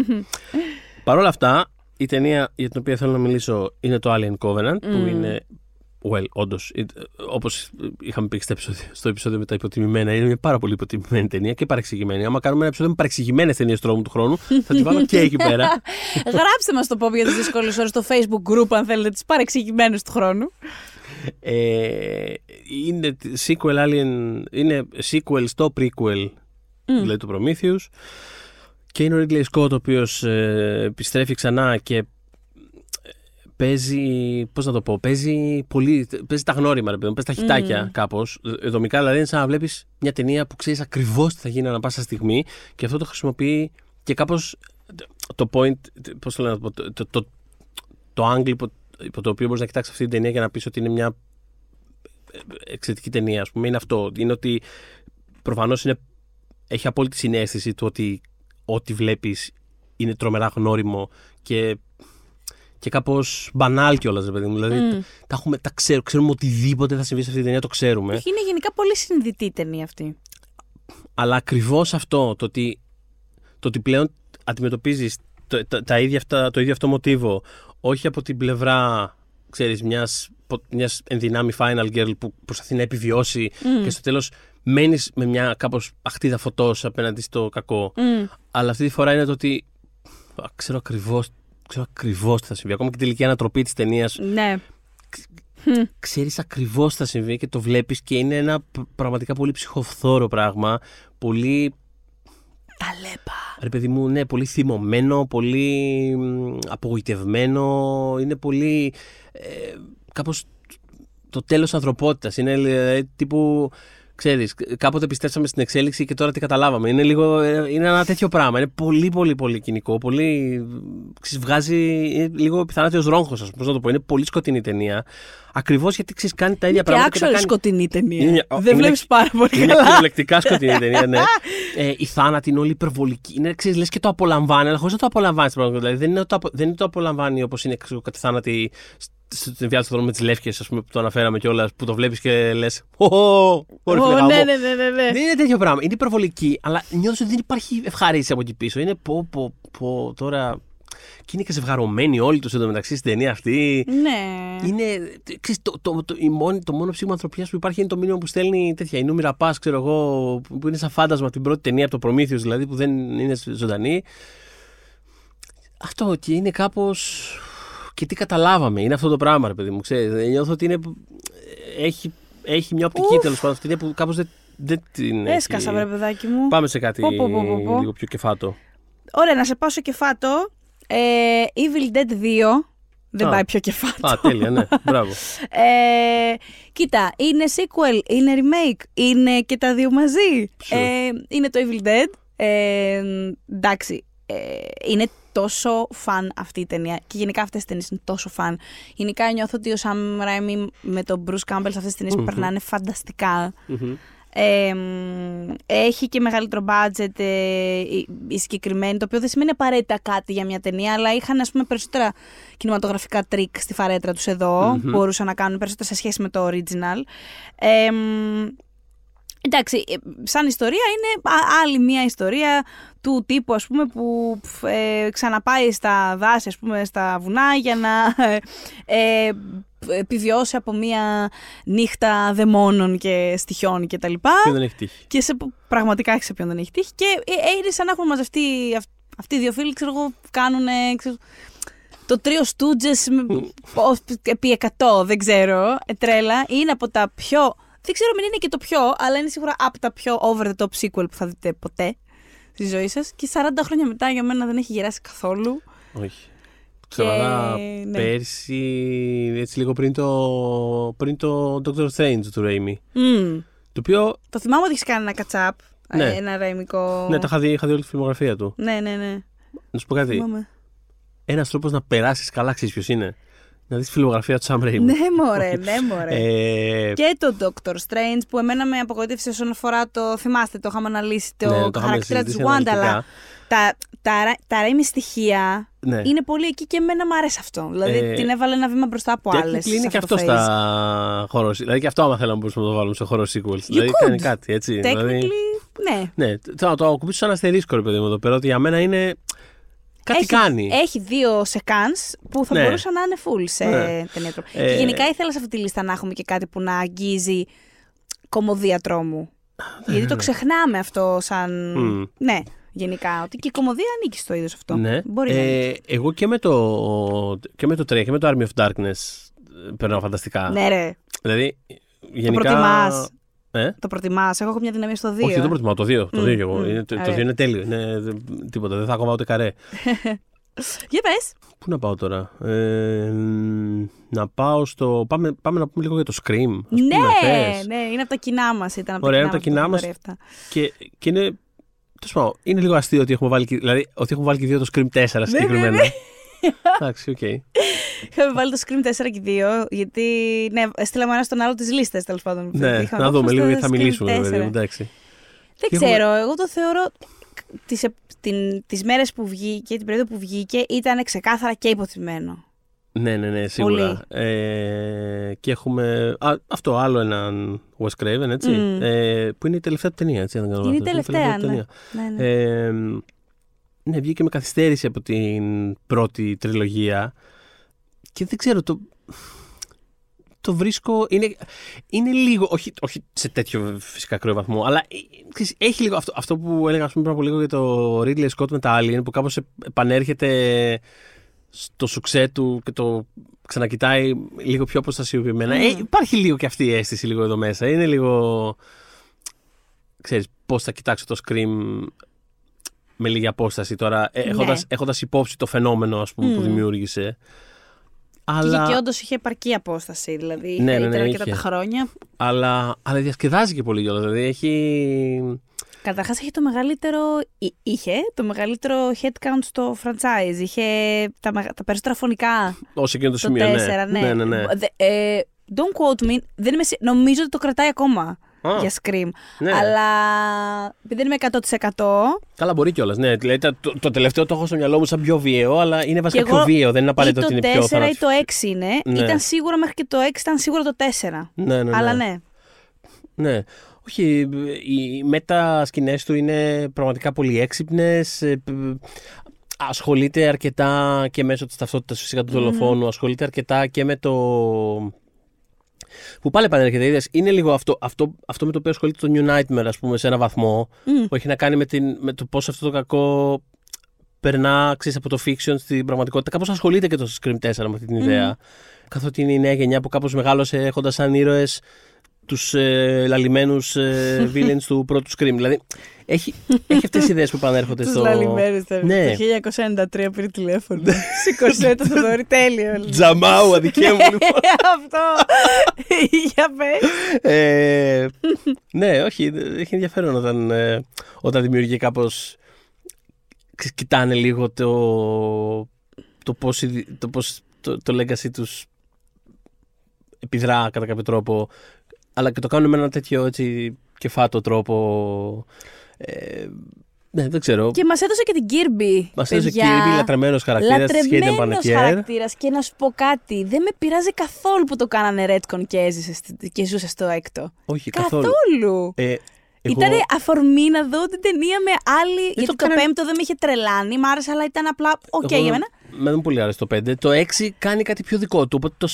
[LAUGHS] Παρ' όλα αυτά, η ταινία για την οποία θέλω να μιλήσω είναι το Alien Covenant, mm. που είναι Well, όντως, όπως είχαμε πει στο επεισόδιο, στο επεισόδιο με τα υποτιμημένα, είναι μια πάρα πολύ υποτιμημένη ταινία και παρεξηγημένη. Άμα κάνουμε ένα επεισόδιο με παρεξηγημένες ταινίες τρόμου του χρόνου, θα τη βάλω και εκεί πέρα. [LAUGHS] Γράψτε μας το πω για τις δύσκολε ώρες στο Facebook group, αν θέλετε, τις παρεξηγημένες του χρόνου. Ε, είναι sequel Alien, είναι sequel στο prequel, mm. δηλαδή του Prometheus. Και είναι ο Ridley Scott, ο οποίος ε, επιστρέφει ξανά και παίζει, πώς να το πω, παίζει, πολύ, παίζει τα γνώριμα, ρε παιδί, παίζει τα χιτάκια mm. κάπως. Δομικά δηλαδή είναι σαν να βλέπεις μια ταινία που ξέρεις ακριβώς τι θα γίνει ανά πάσα στιγμή και αυτό το χρησιμοποιεί και κάπως το point, πώς το λένε, το, το, το, το angle υπό, υπό το οποίο μπορείς να κοιτάξεις αυτή την ταινία και να πεις ότι είναι μια εξαιρετική ταινία, ας πούμε, είναι αυτό. Είναι ότι προφανώς είναι, έχει απόλυτη συνέστηση του ότι ό,τι βλέπεις είναι τρομερά γνώριμο και και κάπως μπανάλ κιόλας, ρε παιδί μου. Δηλαδή, mm. τα, έχουμε, τα ξέρουμε, ξέρουμε οτιδήποτε θα συμβεί σε αυτή την ταινία, το ξέρουμε. Είναι γενικά πολύ συνειδητή η ταινία αυτή. Αλλά ακριβώς αυτό, το ότι, το ότι πλέον αντιμετωπίζεις το, τα, τα ίδια αυτά, το ίδιο αυτό μοτίβο, όχι από την πλευρά, ξέρεις, μιας, μιας ενδυνάμει final girl που προσπαθεί να επιβιώσει mm. και στο τέλος μένεις με μια κάπως αχτίδα φωτός απέναντι στο κακό. Mm. Αλλά αυτή τη φορά είναι το ότι ξέρω ακριβώς ξέρω ακριβώς τι θα συμβεί. Ακόμα και την τελική ανατροπή της ταινίας. Ναι. Ξέρεις ακριβώς τι θα συμβεί και το βλέπεις και είναι ένα πραγματικά πολύ ψυχοφθόρο πράγμα. Πολύ. Ταλέπα. Ρε παιδί μου, ναι, πολύ θυμωμένο, πολύ απογοητευμένο. Είναι πολύ. Ε, κάπως το τέλος ανθρωπότητας. Είναι ε, τύπου ξέρεις, κάποτε πιστέψαμε στην εξέλιξη και τώρα τι καταλάβαμε. Είναι, λίγο, είναι ένα τέτοιο πράγμα. Είναι πολύ, πολύ, πολύ κοινικό. Πολύ, ξέρεις, βγάζει είναι λίγο πιθανάτιο ρόγχος, ας πούμε. να το πω. Είναι πολύ σκοτεινή ταινία. Ακριβώς γιατί ξέρεις, κάνει τα ίδια πράγματα. Και άξονα σκοτεινή ταινία. Είναι, Δεν βλέπεις πάρα πολύ είναι καλά. Είναι κυριολεκτικά σκοτεινή ταινία, ναι. [LAUGHS] ε, η θάνατη είναι όλη υπερβολική. Είναι, ξέρεις, λες και το απολαμβάνει, αλλά χωρίς να το απολαμβάνεις. Δηλαδή, δεν είναι το, δεν είναι το απολαμβάνει όπως είναι κάτι θάνατη στην βιάση του δρόμου με τι λεύκε, που το αναφέραμε κιόλας, που το βλέπεις και λες. Ω, ναι, ναι, ναι, ναι, Δεν είναι τέτοιο πράγμα. Είναι υπερβολική, αλλά νιώθω ότι δεν υπάρχει ευχαρίστηση από εκεί πίσω. Είναι πω, πω, πω, τώρα. Και είναι και ζευγαρωμένοι όλοι του εντωμεταξύ στην ταινία αυτή. Ναι. Είναι. Ξέρεις, το, το, το, η μόνη, το μόνο ψήγμα ανθρωπιάς που υπάρχει είναι το μήνυμα που στέλνει τέτοια. Η Νούμιρα Πας, ξέρω εγώ, που είναι σαν φάντασμα από την πρώτη ταινία από το Προμήθειος δηλαδή, που δεν είναι ζωντανή. Αυτό και είναι κάπως και τι καταλάβαμε. Είναι αυτό το πράγμα, ρε παιδί μου. Ξέρεις, νιώθω ότι είναι, έχει, έχει μια οπτική τέλος πάντων αυτή που κάπως δεν, δεν την. Έσκασα, βρε παιδάκι μου. Πάμε σε κάτι πω, πω, πω, λίγο πιο κεφάτο. Ωραία, να σε πάω σε κεφάτο. Ε, Evil Dead 2. Δεν πάει πιο κεφάτο. Α, τέλεια, ναι. [LAUGHS] Μπράβο. ε, κοίτα, είναι sequel, είναι remake, είναι και τα δύο μαζί. Ε, είναι το Evil Dead. Ε, εντάξει, ε, είναι τόσο fun αυτή η ταινία και γενικά αυτές τις ταινίες είναι τόσο fun. Γενικά νιώθω ότι ο Σαμ Ράιμι με τον Bruce Campbell σε αυτές τις ταινίες mm-hmm. περνάνε Ε, έχει και μεγαλύτερο budget ε, η, συγκεκριμένη, το οποίο δεν σημαίνει απαραίτητα κάτι για μια ταινία, αλλά είχαν ας πούμε περισσότερα κινηματογραφικά τρικ στη φαρέτρα τους εδώ, που μπορούσαν να κάνουν περισσότερα σε σχέση με το original. Ε, Εντάξει, ε, σαν ιστορία είναι άλλη μια ιστορία του τύπου ας πούμε που ε, ξαναπάει στα δάση, ας πούμε στα βουνά για να ε, επιβιώσει από μια νύχτα δαιμόνων και στοιχειών και τα λοιπά. Και δεν έχει τύχει. Και σε, πραγματικά έχει σε ποιον δεν έχει τύχει. Και είναι σαν να έχουν μαζευτεί αυτοί οι δύο φίλοι, ξέρω εγώ, κάνουν το τρίο Στούτζε επί 100, δεν ξέρω, τρέλα. Είναι από τα πιο δεν ξέρω μην είναι και το πιο, αλλά είναι σίγουρα από τα πιο over the top sequel που θα δείτε ποτέ στη ζωή σας. Και 40 χρόνια μετά για μένα δεν έχει γεράσει καθόλου. Όχι. Ξέρω, αλλά ναι. πέρσι, έτσι λίγο πριν το, πριν το Doctor Strange του Raimi. Mm. Το οποίο... Το θυμάμαι ότι έχει κάνει ένα κατσάπ. Ναι. Ένα ραϊμικό. Ναι, το είχα δει, είχα δει όλη τη φιλμογραφία του. Ναι, ναι, ναι. Να σου πω κάτι. Ένας τρόπος να περάσεις καλά, ξέρεις ποιος είναι; Να δεις φιλογραφία του Sam Raimi. Ναι, μωρέ, ναι, μωρέ. Ε, Και το Doctor Strange που εμένα με απογοήτευσε όσον αφορά το. Θυμάστε, το είχαμε αναλύσει το, Ναι, το είχαμε χαρακτήρα της συζητήσει Wanda, αναλυτικά. αλλά τα, τα, τα Raimi στοιχεία ναι. είναι πολύ εκεί και εμένα μου άρεσε αυτό. Δηλαδή Ε, την έβαλε ένα βήμα μπροστά από άλλες. Technically είναι και αυτό στα horror Δηλαδή και αυτό, άμα θέλαμε, μπορούσαμε να το βάλουμε σε horror sequels. δηλαδή could. κάνει κάτι, έτσι. Technically, δηλαδή, ναι. ναι, θα το ακουμπήσω σαν αστερίσκο, ρε παιδί μου εδώ πέρα, ότι για μένα είναι. Κάτι έχει, κάνει. Έχει δύο σεκάνς που θα Ναι. μπορούσαν να είναι full σε Ναι. ταινία τρόμου. Ε, Και γενικά ήθελα σε αυτή τη λίστα να έχουμε και κάτι που να αγγίζει κομμωδία τρόμου. Γιατί το ξεχνάμε αυτό σαν. Μμ. Ναι, γενικά. Ότι και η κομμωδία ανήκει στο είδος αυτό. Ναι. Μπορεί να Ε, ανήκει. εγώ και με, το, και με το 3 και με το Army of Darkness ε, περνάω φανταστικά. Ναι, ρε. Δηλαδή, Το γενικά. Προτιμά. Ε; Το προτιμάς. Εγώ έχω μια δυναμία στο 2. Όχι, δεν το προτιμάω. Το 2. Το Μμ, 2 κι εγώ. μμ, Είναι, το, το ωραία. 2 είναι τέλειο. Είναι, δεν- τίποτα. Δεν θα κόβω ούτε καρέ. [LAUGHS] Για πες. Πού να πάω τώρα; Ε, μ, να πάω στο. Πάμε, πάμε να πούμε λίγο για το Scream. ας πούμε, Ναι, θες. ναι, είναι από τα κοινά μας. Ήταν από Ωραία, τα από τα κοινά κοινά μας. μας. τα κατηγορία αυτά. Και, και είναι. τέλος πάντων, είναι λίγο αστείο ότι έχουμε βάλει, και- δηλαδή, ότι έχουμε βάλει και δύο το Scream 4 συγκεκριμένα. [LAUGHS] ναι, ναι. Εντάξει, οκ. Είχαμε βάλει το Scream 4 και 2, γιατί. Ναι, έστειλαμε ένα στον άλλο τις λίστες τέλος πάντων. Ναι, Είχαμε να δούμε όπως λίγο το γιατί θα Scream μιλήσουμε. 4. Βέβαια, εντάξει. Δεν Και έχουμε- ξέρω, εγώ το θεωρώ. Τις, επ- την, τις μέρες που βγήκε, την περίοδο που βγήκε, ήταν ξεκάθαρα και υποθυμένο. Ναι, ναι, ναι, σίγουρα. Ε, και έχουμε. Α, αυτό, άλλο έναν Wes Craven, έτσι. Μμ. Ε, που είναι η τελευταία του ταινία, έτσι. αν δεν κάνω Είναι η λάθος. τελευταία, του ναι. ταινία. ναι, ναι. Ε, ναι, βγήκε με καθυστέρηση από την πρώτη τριλογία. Και δεν ξέρω, το, το βρίσκω. Είναι, είναι λίγο. Όχι, όχι σε τέτοιο φυσικά κρύο βαθμό, αλλά ε, ξέρεις, έχει λίγο αυτό, αυτό που έλεγα ας πούμε, πριν από λίγο για το Ridley Scott με τα Alien, που κάπως επανέρχεται στο σουξέ του και το ξανακοιτάει λίγο πιο προστασιοποιημένα. Μμμ. Ε, υπάρχει λίγο και αυτή η αίσθηση λίγο εδώ μέσα. Είναι λίγο. Ξέρεις, πώς θα κοιτάξω το Scream με λίγη απόσταση τώρα, ε, Ναι. έχοντας, έχοντας υπόψη το φαινόμενο ας πούμε, που Μμ. δημιούργησε. Και, Αλλά, και όντως είχε επαρκή απόσταση. Δηλαδή, Ναι, ναι, ναι, ήταν αρκετά είχε. τα χρόνια. αλλά, αλλά διασκεδάζει και πολύ κιόλας. Δηλαδή έχει. Καταρχάς είχε το μεγαλύτερο. εί- Είχε το μεγαλύτερο headcount στο franchise. Είχε τα, μεγα- τα περισσότερα φωνικά. Όσο εκείνο το Το σημείο, 4, ναι. ναι. ναι, ναι, ναι. Δε- ε, don't quote me. Δεν είμαι, σι- νομίζω ότι το κρατάει ακόμα Α, για Scream. ναι. Αλλά επειδή δεν είμαι 100%. Καλά, μπορεί κιόλας. Ναι, δηλαδή, το, το, το τελευταίο το έχω στο μυαλό μου σαν πιο βίαιο, αλλά είναι βασικά εγώ- πιο βίαιο. Δεν είναι Ή απαραίτητο το ότι είναι πιο 4 ή θανατηφ- το 6 είναι. Ναι. Ήταν σίγουρα μέχρι και το 6 ήταν σίγουρα το 4. Ναι, ναι, ναι. Αλλά ναι. Ναι. Όχι, οι μετασκηνέ του είναι πραγματικά πολύ έξυπνες. Ασχολείται αρκετά και μέσω της ταυτότητας φυσικά του δολοφόνου. Ασχολείται αρκετά και με το. Που πάλι επανέρχεται, είδες, είναι λίγο αυτό, αυτό, αυτό με το οποίο ασχολείται το New Nightmare, ας πούμε, σε ένα βαθμό, Μμ. που έχει να κάνει με, την, με το πώς αυτό το κακό περνά, ξέρεις, από το fiction στην πραγματικότητα. Κάπως ασχολείται και το Scream 4 με αυτή την ιδέα. Καθότι είναι η νέα γενιά που κάπως μεγάλωσε έχοντας σαν ήρωες τους ε, λαλημένους ε, [LAUGHS] villains του πρώτου Scream. Δηλαδή, έχει, έχει αυτές τις ιδέες που επανέρχονται Τους στο... λαλημένους θα Ναι. Το 1993 πήρε τηλέφωνο. [LAUGHS] Σηκωσέ το Θοδωρή, τέλειο. Τζαμάου, αδικία μου, λοιπόν. Αυτό. [LAUGHS] Για πες. ε, ναι, όχι, έχει ενδιαφέρον όταν, ε, όταν δημιουργεί κάπως ξέρεις, κοιτάνε λίγο το, το πώς, η- το, πώς το, το legacy τους επιδρά κατά κάποιο τρόπο αλλά και το κάνουν με ένα τέτοιο έτσι κεφάτο τρόπο ε, ναι, δεν ξέρω. Και μα έδωσε και την Kirby. Μας έδωσε παιδιά. Kirby, λατρεμένος χαρακτήρας της Hayden Λατρεμένος Panettiere. χαρακτήρας και να σου πω κάτι. Δεν με πειράζει καθόλου που το κάνανε Redcon και, έζησε, στη- και ζούσε στο έκτο. Όχι, καθόλου. Καθόλου. Ε, εγώ- Ήταν αφορμή να δω την ταινία με άλλη. γιατί το, κάνανε- πέμπτο δεν με είχε τρελάνει, μ' άρεσε, αλλά ήταν απλά. Οκ εγώ- για μένα. Με δεν πολύ άρεσε το 5. Το 6 κάνει κάτι πιο δικό του, οπότε το,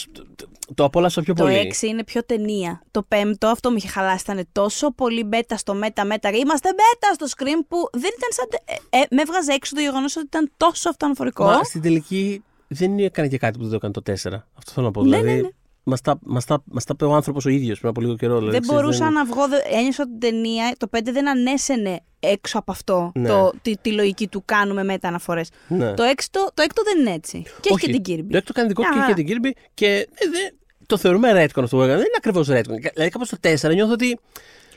το, το απόλαυσα πιο Το πολύ. 6 είναι πιο ταινία. Το πέμπτο, αυτό με είχε χαλάσει. Ήταν τόσο πολύ meta στο meta meta. Είμαστε meta στο Scream που δεν ήταν σαν. τε- Ε, ε, με έβγαζε έξω το γεγονός ότι ήταν τόσο αυτοαναφορικό. Μα στην τελική δεν έκανε και κάτι που δεν το έκανε το 4. Αυτό θέλω να πω. Ναι, δηλαδή, ναι, ναι. Μας, τα, μας, τα, μας τα είπε ο άνθρωπος ο ίδιος πριν από λίγο καιρό. Δηλαδή, δεν ξέρεις, μπορούσα να βγω. δε- Ένιωσα ότι την ταινία, το 5 δεν ανέσαινε έξω από αυτό Ναι. το, τη, τη λογική του κάνουμε meta αναφορές. Ναι. Το, έκτο, το έκτο δεν είναι έτσι. Και έχει και την Kirby. Το έκτο κάνει δικό του Μια και έχει και χαρά. την Kirby και ε, δε, το θεωρούμε retcon αυτό που έκανε. Δεν είναι ακριβώς retcon. Δηλαδή κάπως το 4 νιώθω ότι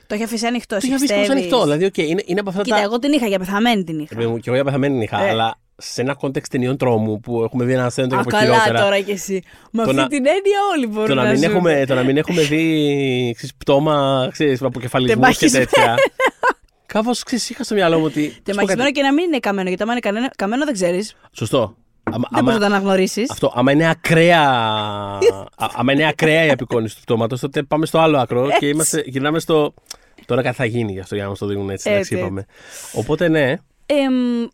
Το είχε αφήσει ανοιχτό. το εσύ είχε αφήσει κάπως πιστεύεις; ανοιχτό. Δηλαδή, okay, είναι, είναι από αυτά Κοίτα, τα. εγώ την είχα για πεθαμένη την είχα. Ρε παιδί μου, Και εγώ για πεθαμένη είχα, Ε. αλλά σε ένα context ταινιών τρόμου που έχουμε δει ένα σωρό Α, από καλά χειρότερα. τώρα κι εσύ. Με Το αυτή να- την έννοια όλοι μπορούν Το να, να μην ζουν. έχουμε, το να μην έχουμε δει ξέρεις, πτώμα ξέρεις, αποκεφαλισμούς και Τεμπαχισμένα. τέτοια. [LAUGHS] Κάπως είχα στο μυαλό μου ότι. σου πω Τεμαχισμένο κάτι. και να μην είναι καμένο, γιατί άμα είναι κανένα- καμένο δεν ξέρεις. Σωστό. Άμα, Δεν μπορείς να άμα, το αναγνωρίσεις. αυτό, άμα είναι ακραία. α- άμα είναι ακραία η απεικόνηση του πτώματος, τότε πάμε στο άλλο άκρο και Έτσι. είμαστε, γυρνάμε στο. Τώρα κάτι θα γίνει γι' αυτό για να μας το δίνουν έτσι. εντάξει, Έτσι. είπαμε. Οπότε ναι. Εμ,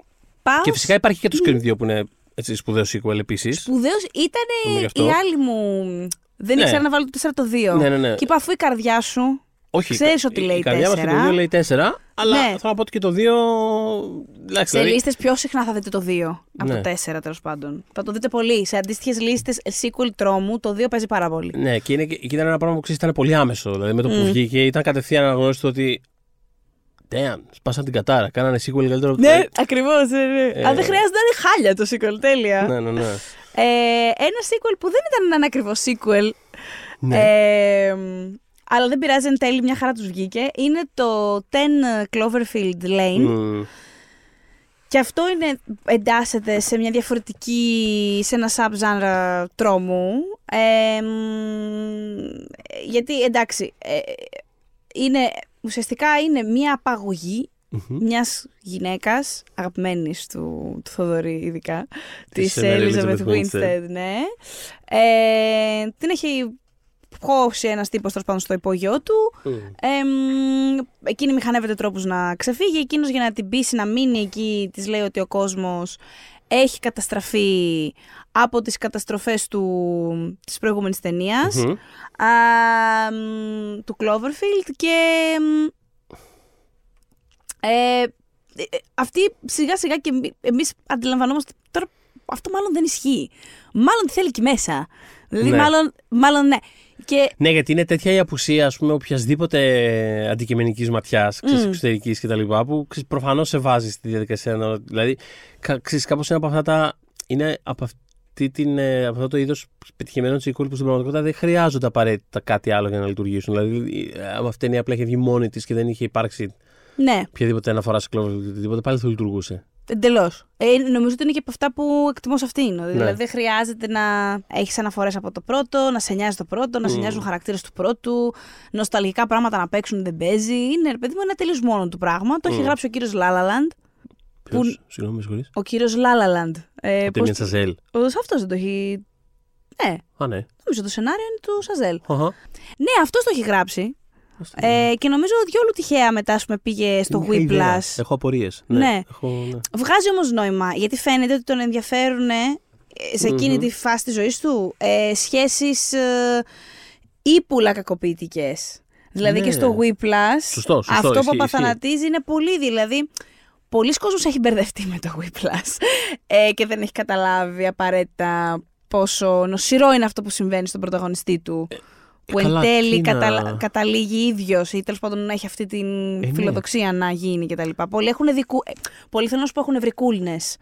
πάω Και φυσικά υπάρχει και το Scream 2 που είναι έτσι, σπουδαίο sequel επίσης. Σπουδαίος Πούμε γι' ήταν αυτό. η άλλη μου. Δεν Ναι. ήξερα να βάλω το 4 το 2. Ναι, ναι, ναι. Και είπα, αφού η καρδιά σου. Όχι, Ξέρεις η- ότι η λέει καρδιά μας και το 4. 2 λέει 4, αλλά Ναι. θέλω να πω ότι και το 2. Εντάξει, Σε δηλαδή, λίστες πιο συχνά θα δείτε το 2 από Ναι. το 4 τέλος πάντων. Θα το δείτε πολύ. Σε αντίστοιχες λίστες sequel τρόμου, το 2 παίζει πάρα πολύ. Ναι, και, είναι, και και ήταν ένα πράγμα που ξέρεις, ήταν πολύ άμεσο. Δηλαδή με το που βγήκε ήταν κατευθείαν αναγνώριστο ότι. Damn, σπάσαν την κατάρα. Κάνανε sequel καλύτερο από το- Ναι, ακριβώς. Ναι, ναι. Ε, Αν δεν χρειάζεται να είναι χάλια το sequel, τέλεια. Ναι, ναι, ναι. Ε, ένα sequel που δεν ήταν ένα ακριβώς sequel. Ναι. Ε, αλλά δεν πειράζει, εν τέλει μια χαρά τους βγήκε. Είναι το 10 Cloverfield Lane. Μμμ. Και αυτό είναι, εντάσσεται σε μια διαφορετική, σε ένα sub-genre τρόμου. Ε, μ, γιατί, εντάξει, ε, είναι, ουσιαστικά είναι μια απαγωγή Μμμ. μιας γυναίκας, αγαπημένης του, του Θοδωρή ειδικά, Της της Mary Elizabeth Elizabeth Winstead. Winstead, ναι. Ε, την έχει χώσει ένας τύπος τέλος πάντων στο υπόγειό του. Μμ. Εμ, εκείνη μηχανεύεται τρόπους να ξεφύγει. Εκείνος για να την πείσει να μείνει εκεί, της λέει ότι ο κόσμος έχει καταστραφεί από τις καταστροφές του, της προηγούμενης ταινίας, Μμμ. α, μ, του Cloverfield και μ, ε, ε, αυτή σιγά σιγά και εμεί- εμείς αντιλαμβανόμαστε τώρα αυτό μάλλον δεν ισχύει. Μάλλον τη θέλει εκεί μέσα. Δηλαδή Ναι. μάλλον, μάλλον ναι. Και Ναι, γιατί είναι τέτοια η απουσία ας πούμε, οποιασδήποτε αντικειμενικής ματιάς, mm. εξωτερικής κτλ. που προφανώς σε βάζει στη διαδικασία. να- Δηλαδή, κα, ξέρεις, κάπως είναι από αυτά τα. Είναι από, αυτή την, ε, από αυτό το είδος πετυχημένων sequel που στην πραγματικότητα δεν χρειάζονται απαραίτητα κάτι άλλο για να λειτουργήσουν. Δηλαδή, ε, άμα αυτή η ταινία απλά είχε βγει μόνη της και δεν είχε υπάρξει ναι, οποιαδήποτε αναφορά σε Cloverfield ή οτιδήποτε, πάλι θα λειτουργούσε. Εντελώς. Ε, νομίζω ότι είναι και από αυτά που εκτιμώ σε αυτήν. Ναι. Δηλαδή δεν χρειάζεται να έχεις αναφορές από το πρώτο, να σε νοιάζει το πρώτο, να σε νοιάζουν χαρακτήρες του πρώτου, νοσταλγικά πράγματα να παίξουν δεν παίζει. Είναι, ρε παιδί μου, ένα τελείως μόνο του πράγμα. Το έχει γράψει ο κύριος Λάλαλαντ. Ποιος, συγγνώμη, με συγχωρείς. Ο κύριος Λάλαλαντ. Ε, Ο Τέμιαν Σαζέλ. Αυτός δεν το έχει. Ναι, Α, ναι. νομίζω το σενάριο είναι του Σαζέλ. Αχα. Ναι, αυτός το έχει γράψει. Ας το Ε, και νομίζω διόλου τυχαία μετά ας πούμε, πήγε στο Δεν είχα ιδέα. Whiplash. Έχω απορίες. Ναι. Έχω, ναι. Βγάζει όμως νόημα, γιατί φαίνεται ότι τον ενδιαφέρουν ε, σε εκεινη τη φάση της ζωής του ε, σχέσεις ε, ύπουλα κακοποιητικές. Δηλαδή Ναι. και στο Whiplash, Σωστό, σωστό, αυτό που ισχύει, απαθανατίζει είναι πολύ. Δηλαδή, πολλοί κόσμος έχει μπερδευτεί με το Whiplash ε, και δεν έχει καταλάβει απαραίτητα πόσο νοσηρό είναι αυτό που συμβαίνει στον πρωταγωνιστή του. Που εν Ε, καλά, τέλει τι να- καταλα- καταλήγει ίδιος ή τέλος πάντων να έχει αυτή την ναι. φιλοδοξία να γίνει κτλ. Πολλοί, έχουν δικου... ε, πολλοί θέλω να σου πω έχουν βρει coolness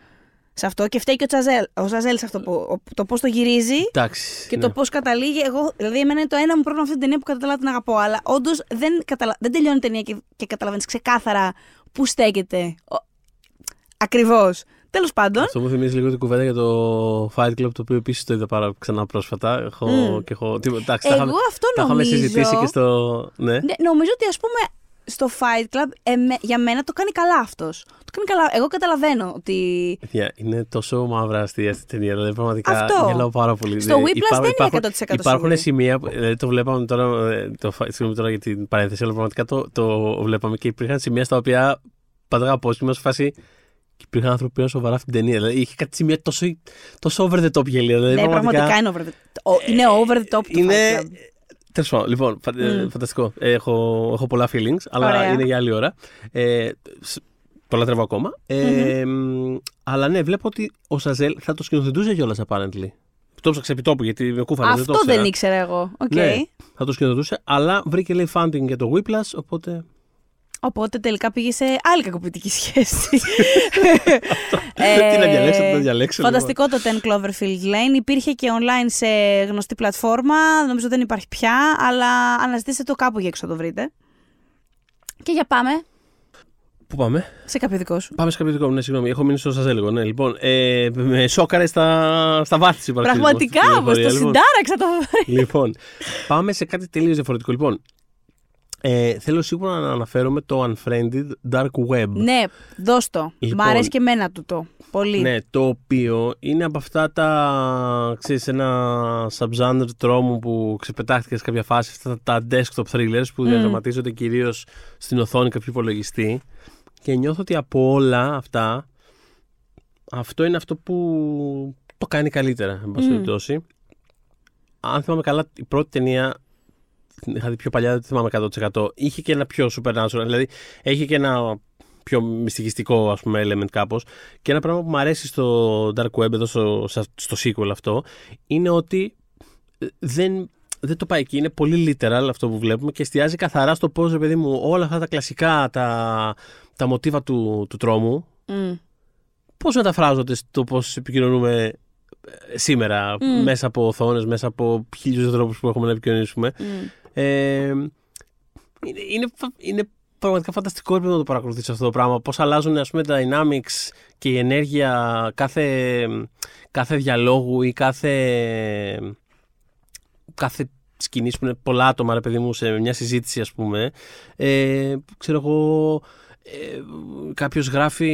σε αυτό και φταίει και ο Τσαζέλ, ο Ζαζέλ σε αυτό που, ο- το πώς το γυρίζει Εντάξει. και ναι. το πώς καταλήγει. Εγώ, δηλαδή, εμένα είναι το ένα μου πρόβλημα αυτή την ταινία που καταλάβω την αγαπώ. Αλλά όντως δεν, καταλα... δεν τελειώνει η ταινία και, και καταλαβαίνεις ξεκάθαρα πού στέκεται. Ακριβώς. Τέλος πάντων. Αυτό μου θυμίζει λίγο την κουβέντα για το Fight Club, το οποίο επίσης το είδα πάρα ξανά πρόσφατα. Έχω, Μμ. και έχω, τι, εντάξει, Εγώ τα είχαμε, αυτό τα είχαμε νομίζω. συζητήσει και στο. Ναι. Ναι, νομίζω ότι ας πούμε στο Fight Club εμέ- για μένα το κάνει καλά αυτός. Το κάνει καλά. Εγώ καταλαβαίνω ότι. Παιδιά, είναι τόσο μαύρα αστεία αυτή η ταινία. Δηλαδή, πραγματικά Αυτό. γελάω πάρα πολύ. Στο Δηλαδή, Whiplash δεν είναι υπάρχουν, 100% Υπάρχουν σίγουρη. σημεία. που- Δηλαδή, το βλέπαμε τώρα. ε, Το, φα- συγγνώμη τώρα για την παρένθεση, αλλά πραγματικά το, το βλέπαμε και υπήρχαν σημεία στα οποία πατάγα απόστημα σε φάση. Και υπήρχαν άνθρωποι που πήραν σοβαρά αυτή την ταινία. Δηλαδή, είχε κάτι σημεία τόσο, τόσο over the top γελοία. Δηλαδή, ναι, πραγματικά είναι over the, ο- είναι over the top του είναι. Fight Club. Τέλος πάντων, λοιπόν, φα- ε, Μμ. φανταστικό. Ε, Έχω, έχω πολλά feelings, αλλά Ωραία. είναι για άλλη ώρα. Ε, σ- το λατρεύω ακόμα. Ε, μ, αλλά ναι, βλέπω ότι ο Σαζέλ θα το σκηνοθετούσε κιόλας apparently. Το ψάξα επί τόπου γιατί με κούφανε. δεν το Αυτό δεν ήξερα. ήξερα εγώ. Οκ. Ναι, θα το σκηνοθετούσε, αλλά βρήκε λέει funding για το Whiplash, οπότε. Οπότε τελικά πήγε σε άλλη κακοποιητική σχέση. Τι να διαλέξω, τι να διαλέξω. Ε, Φανταστικό το 10 Cloverfield Lane. Υπήρχε και online σε γνωστή πλατφόρμα. Νομίζω δεν υπάρχει πια, αλλά αναζητήστε το κάπου για έξω να το βρείτε. Και για πάμε. Πού πάμε; Σε κάποιο δικό σου. Πάμε σε κάποιο δικό μου, ναι, συγγνώμη. Έχω μείνει στο σας έλεγα. Ναι. Λοιπόν, ε, με σόκαρε στα, στα βάθη τη Πραγματικά, όπω το συντάραξα το. λοιπόν, πάμε σε κάτι τελείως διαφορετικό. Λοιπόν, ε, θέλω σίγουρα να αναφέρομαι το Unfriended Dark Web. Ναι, δώσ' το. Λοιπόν, Μ' αρέσει και εμένα τούτο. Πολύ. Ναι, το οποίο είναι από αυτά τα, ξέρεις, ένα subgenre τρόμου που ξεπετάχθηκε σε κάποια φάση, αυτά τα desktop thrillers που Mm. διαδραματίζονται κυρίως στην οθόνη κάποιου υπολογιστή και νιώθω ότι από όλα αυτά αυτό είναι αυτό που το κάνει καλύτερα, εν πάση Mm. περιπτώσει. Αν θυμάμαι καλά, η πρώτη ταινία την είχα δει πιο παλιά, δεν τη θυμάμαι 100%. Είχε και ένα πιο supernatural, δηλαδή έχει και ένα πιο μυστικιστικό ας πούμε element κάπως και ένα πράγμα που μου αρέσει στο Dark Web εδώ στο, στα- στο sequel αυτό είναι ότι ε, δεν, δεν το πάει εκεί, είναι πολύ literal αυτό που βλέπουμε και εστιάζει καθαρά στο πώς ρε παιδί μου όλα αυτά τα κλασικά τα, τα μοτίβα του, του τρόμου Μμ. πώς μεταφράζονται στο πώς επικοινωνούμε ε, σήμερα Μμ. μέσα από οθόνες, μέσα από χίλιους τρόπους που έχουμε να επικοινωνήσουμε Μμ. Ε, είναι, είναι, φα- είναι πραγματικά φανταστικό επίπεδο να το παρακολουθείς αυτό το πράγμα. Πώς αλλάζουν ας πούμε, τα dynamics και η ενέργεια κάθε, κάθε διαλόγου ή κάθε, κάθε σκηνής που είναι πολλά άτομα, ρε παιδί μου, σε μια συζήτηση, ας πούμε. Ε, ξέρω εγώ, ε, κάποιος γράφει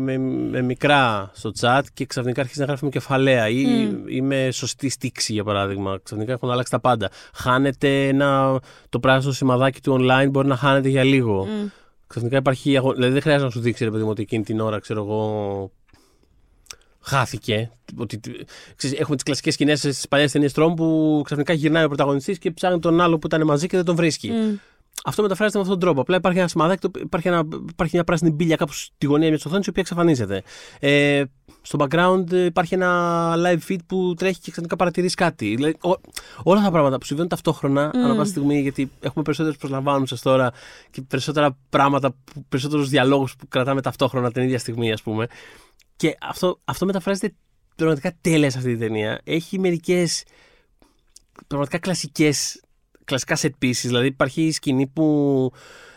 με, με μικρά στο chat και ξαφνικά αρχίζει να γράφει με κεφαλαία ή, Μμ. ή με σωστή στίξη για παράδειγμα. Ξαφνικά έχουν αλλάξει τα πάντα. Χάνεται ένα, το πράσινο σημαδάκι του online μπορεί να χάνεται για λίγο. Μμ. Ξαφνικά υπάρχει. αγω- Δηλαδή δεν χρειάζεται να σου δείξει ρε παιδί μου ότι εκείνη την ώρα ξέρω εγώ. Χάθηκε. Ότι, ξέρεις, έχουμε τις κλασικές σκηνές στις παλιές ταινίες τρόμου που ξαφνικά γυρνάει ο πρωταγωνιστής και ψάχνει τον άλλο που ήταν μαζί και δεν τον βρίσκει. Μμ. Αυτό μεταφράζεται με αυτόν τον τρόπο. Απλά υπάρχει ένα σημαδάκι, το- υπάρχει, ένα, υπάρχει μια πράσινη μπύλια κάπου στη γωνία μιας οθόνης, η οποία εξαφανίζεται. Ε, στο background ε, υπάρχει ένα live feed που τρέχει και ξαφνικά παρατηρείς κάτι. Δηλαδή, ό- όλα αυτά τα πράγματα που συμβαίνουν ταυτόχρονα, ανά πάσα στιγμή, γιατί έχουμε περισσότερες προσλαμβάνουσες τώρα και περισσότερα πράγματα, περισσότερους διαλόγους που κρατάμε ταυτόχρονα την ίδια στιγμή, ας πούμε. Και αυτό, αυτό μεταφράζεται πραγματικά τέλεια σε αυτή την ταινία. Έχει μερικές πραγματικά κλασικές, κλασικά set pieces. Δηλαδή υπάρχει η σκηνή που,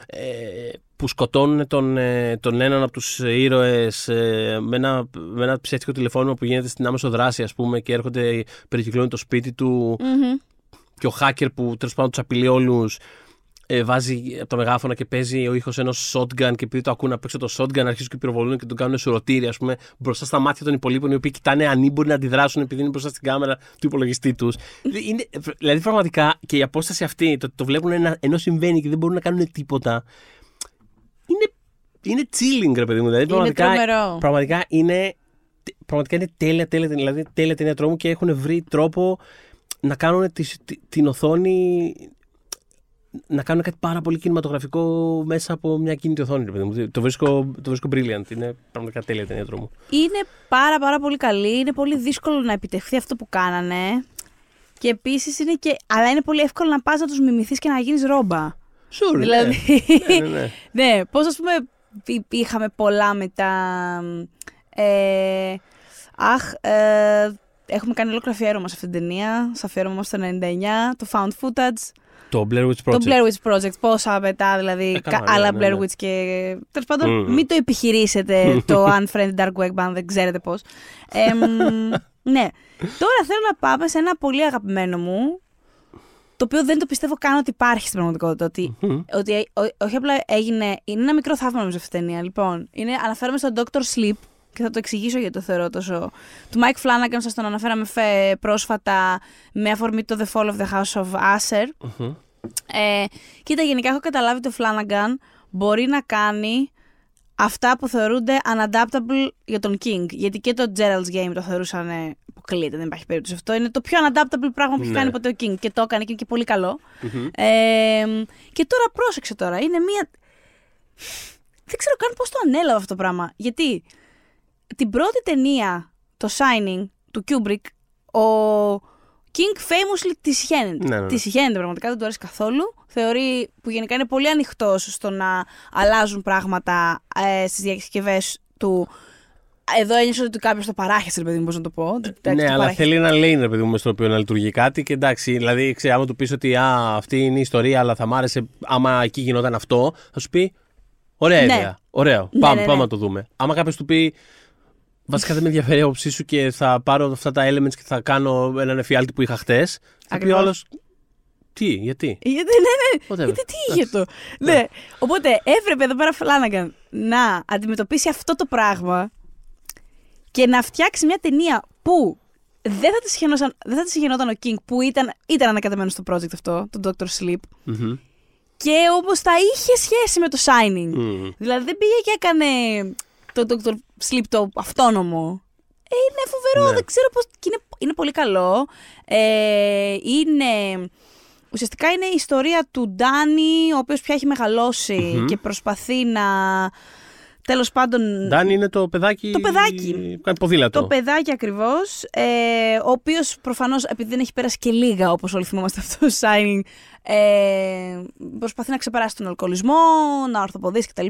ε, που σκοτώνουν τον, ε, τον έναν από τους ήρωες ε, με, ένα, με ένα ψεύτικο τηλεφώνημα που γίνεται στην άμεσο δράση ας πούμε και έρχονται, περικυκλώνουν το σπίτι του Μμμ. και ο hacker που τέλος πάντων τους απειλεί όλους. Ε, βάζει από τα μεγάφωνα και παίζει ο ήχος ενός shotgun και επειδή το ακούνε απ' έξω το shotgun αρχίζουν και πυροβολούν και τον κάνουν σουρωτήρι, ας πούμε, μπροστά στα μάτια των υπολείπων, οι οποίοι κοιτάνε ανήμποροι να αντιδράσουν επειδή είναι μπροστά στην κάμερα του υπολογιστή τους. δηλαδή, δηλαδή, πραγματικά και η απόσταση αυτή, το, το βλέπουν ένα, ενώ συμβαίνει και δεν μπορούν να κάνουν τίποτα. Είναι, είναι chilling, ρε παιδί μου. Δηλαδή, Είναι πραγματικά, τρομερό. πραγματικά είναι, πραγματικά είναι τέλεια, τέλεια, δηλαδή, τέλεια ταινία τρόμου και έχουν βρει τρόπο να κάνουν τη- τη- την οθόνη να κάνουν κάτι πάρα πολύ κινηματογραφικό μέσα από μια κινητή οθόνη. ρε παιδί μου. Το βρίσκω, το βρίσκω brilliant. Είναι πραγματικά τέλεια ταινία τρόμου. Είναι πάρα πάρα πολύ καλή. Είναι πολύ δύσκολο να επιτευχθεί αυτό που κάνανε. Και επίσης είναι και. Αλλά είναι πολύ εύκολο να πας να τους μιμηθείς και να γίνεις ρόμπα. Sure, Δηλαδή. ναι, ναι, ναι. [LAUGHS] ναι, πώς ας πούμε υ- είχαμε πολλά μετά. Ε, αχ, ε, έχουμε κάνει ολόκληρο αφιέρωμα σε αυτήν την ταινία. Σε αφιέρωμα μας το 99, το Found Footage, Το Blair Witch Project. το Blair Witch Project. Πόσα μετά, δηλαδή, Ε, καλά, κα- ναι, άλλα ναι, Blair ναι. Witch και. Τέλος πάντων, Μμμ. μην το επιχειρήσετε [LAUGHS] το Unfriended Dark Web, αν δεν ξέρετε πώς. ναι. Τώρα θέλω να πάμε σε ένα πολύ αγαπημένο μου, το οποίο δεν το πιστεύω καν ότι υπάρχει στην πραγματικότητα. Ότι Μμμ. ότι ε- ό- όχι απλά έγινε. Είναι ένα μικρό θαύμα νομίζω αυτή η ταινία. Λοιπόν, είναι, αναφέρομαι στον Dr. Sleep και θα το εξηγήσω γιατί το θεωρώ τόσο. Του Mike Flanagan, σας τον αναφέραμε φε, πρόσφατα με αφορμή το The Fall of the House of Usher. Μμμ. Ε, κοίτα, γενικά έχω καταλάβει ότι ο Flanagan μπορεί να κάνει αυτά που θεωρούνται unadaptable για τον King. Γιατί και το Gerald's Game το θεωρούσαν ε, αποκλείεται, δεν υπάρχει περίπτωση αυτό. Είναι το πιο unadaptable πράγμα που έχει Ναι. κάνει ποτέ ο King και το έκανε και είναι και πολύ καλό. Μμμ. Ε, και τώρα πρόσεξε τώρα, είναι μία... Δεν ξέρω καν πώς το ανέλαβα αυτό το πράγμα. Γιατί την πρώτη ταινία, το Shining, του Kubrick, ο King famously της συχαίνεται. Ναι, ναι, ναι. Της συχαίνεται πραγματικά, δεν του αρέσει καθόλου. Θεωρεί που γενικά είναι πολύ ανοιχτός στο να αλλάζουν πράγματα ε, στις διασκευές του. Εδώ ένιωσα ότι κάποιος το παράχεσε, ρε παιδί μου, πώς να το πω. Εντάξει, Ναι, το αλλά παράχεσε. θέλει ένα lane, ρε παιδί μου, στο οποίο να λειτουργεί κάτι και εντάξει, δηλαδή, ξέρει, άμα του πεις ότι α, αυτή είναι η ιστορία, αλλά θα μ' άρεσε άμα εκεί γινόταν αυτό, θα σου πει, Ωραία Ναι. ιδέα. Ωραίο. Ναι, πάμε, ναι, ναι. πάμε να το δούμε. Άμα κάποιος του πει. Βασικά δεν με ενδιαφέρει η άποψή σου και θα πάρω αυτά τα elements και θα κάνω έναν εφιάλτη που είχα χτες. Θα πει ο Ακριβώς. άλλος. Τι, γιατί; Γιατί, ναι, ναι. Whatever. Γιατί τι είχε το; ναι. Οπότε έπρεπε εδώ πέρα Φλάναγκαν να αντιμετωπίσει αυτό το πράγμα και να φτιάξει μια ταινία που δεν θα της συγχαινόταν, δεν θα της συγχαινόταν ο King που ήταν, ήταν ανακατεμένος στο project αυτό, το Doctor Sleep. Μμμ. Και όμως θα είχε σχέση με το Shining. Μμμ. Δηλαδή δεν πήγε και έκανε το Dr. Sleep το αυτόνομο. Ε, είναι φοβερό, Ναι. δεν ξέρω πώς... και είναι, είναι πολύ καλό. Ε, είναι... Ουσιαστικά είναι η ιστορία του Ντάνι, ο οποίος πια έχει μεγαλώσει Μμμ. και προσπαθεί να... Τέλος πάντων... Ντάν είναι το παιδάκι. Το παιδάκι. που Κάνει ποδήλατο. Το παιδάκι ακριβώς, ε, ο οποίος προφανώς επειδή δεν έχει πέρασει και λίγα όπως όλοι θυμόμαστε αυτό το Shining, ε, προσπαθεί να ξεπεράσει τον αλκοολισμό, να ορθοποδήσει κτλ.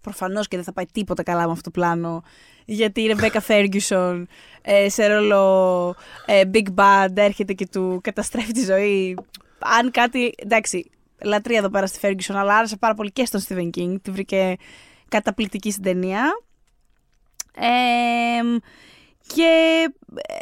Προφανώς και δεν θα πάει τίποτα καλά με αυτό το πλάνο. Γιατί η Ρεμπέκα Ferguson ε, σε ρόλο ε, Big Bad έρχεται και του καταστρέφει τη ζωή. Αν κάτι. Εντάξει, λατρεία εδώ πέρα στη Ferguson, αλλά άρεσε πάρα πολύ και στον Stephen King. Τη βρήκε καταπληκτική στην ταινία. Ε, και ε,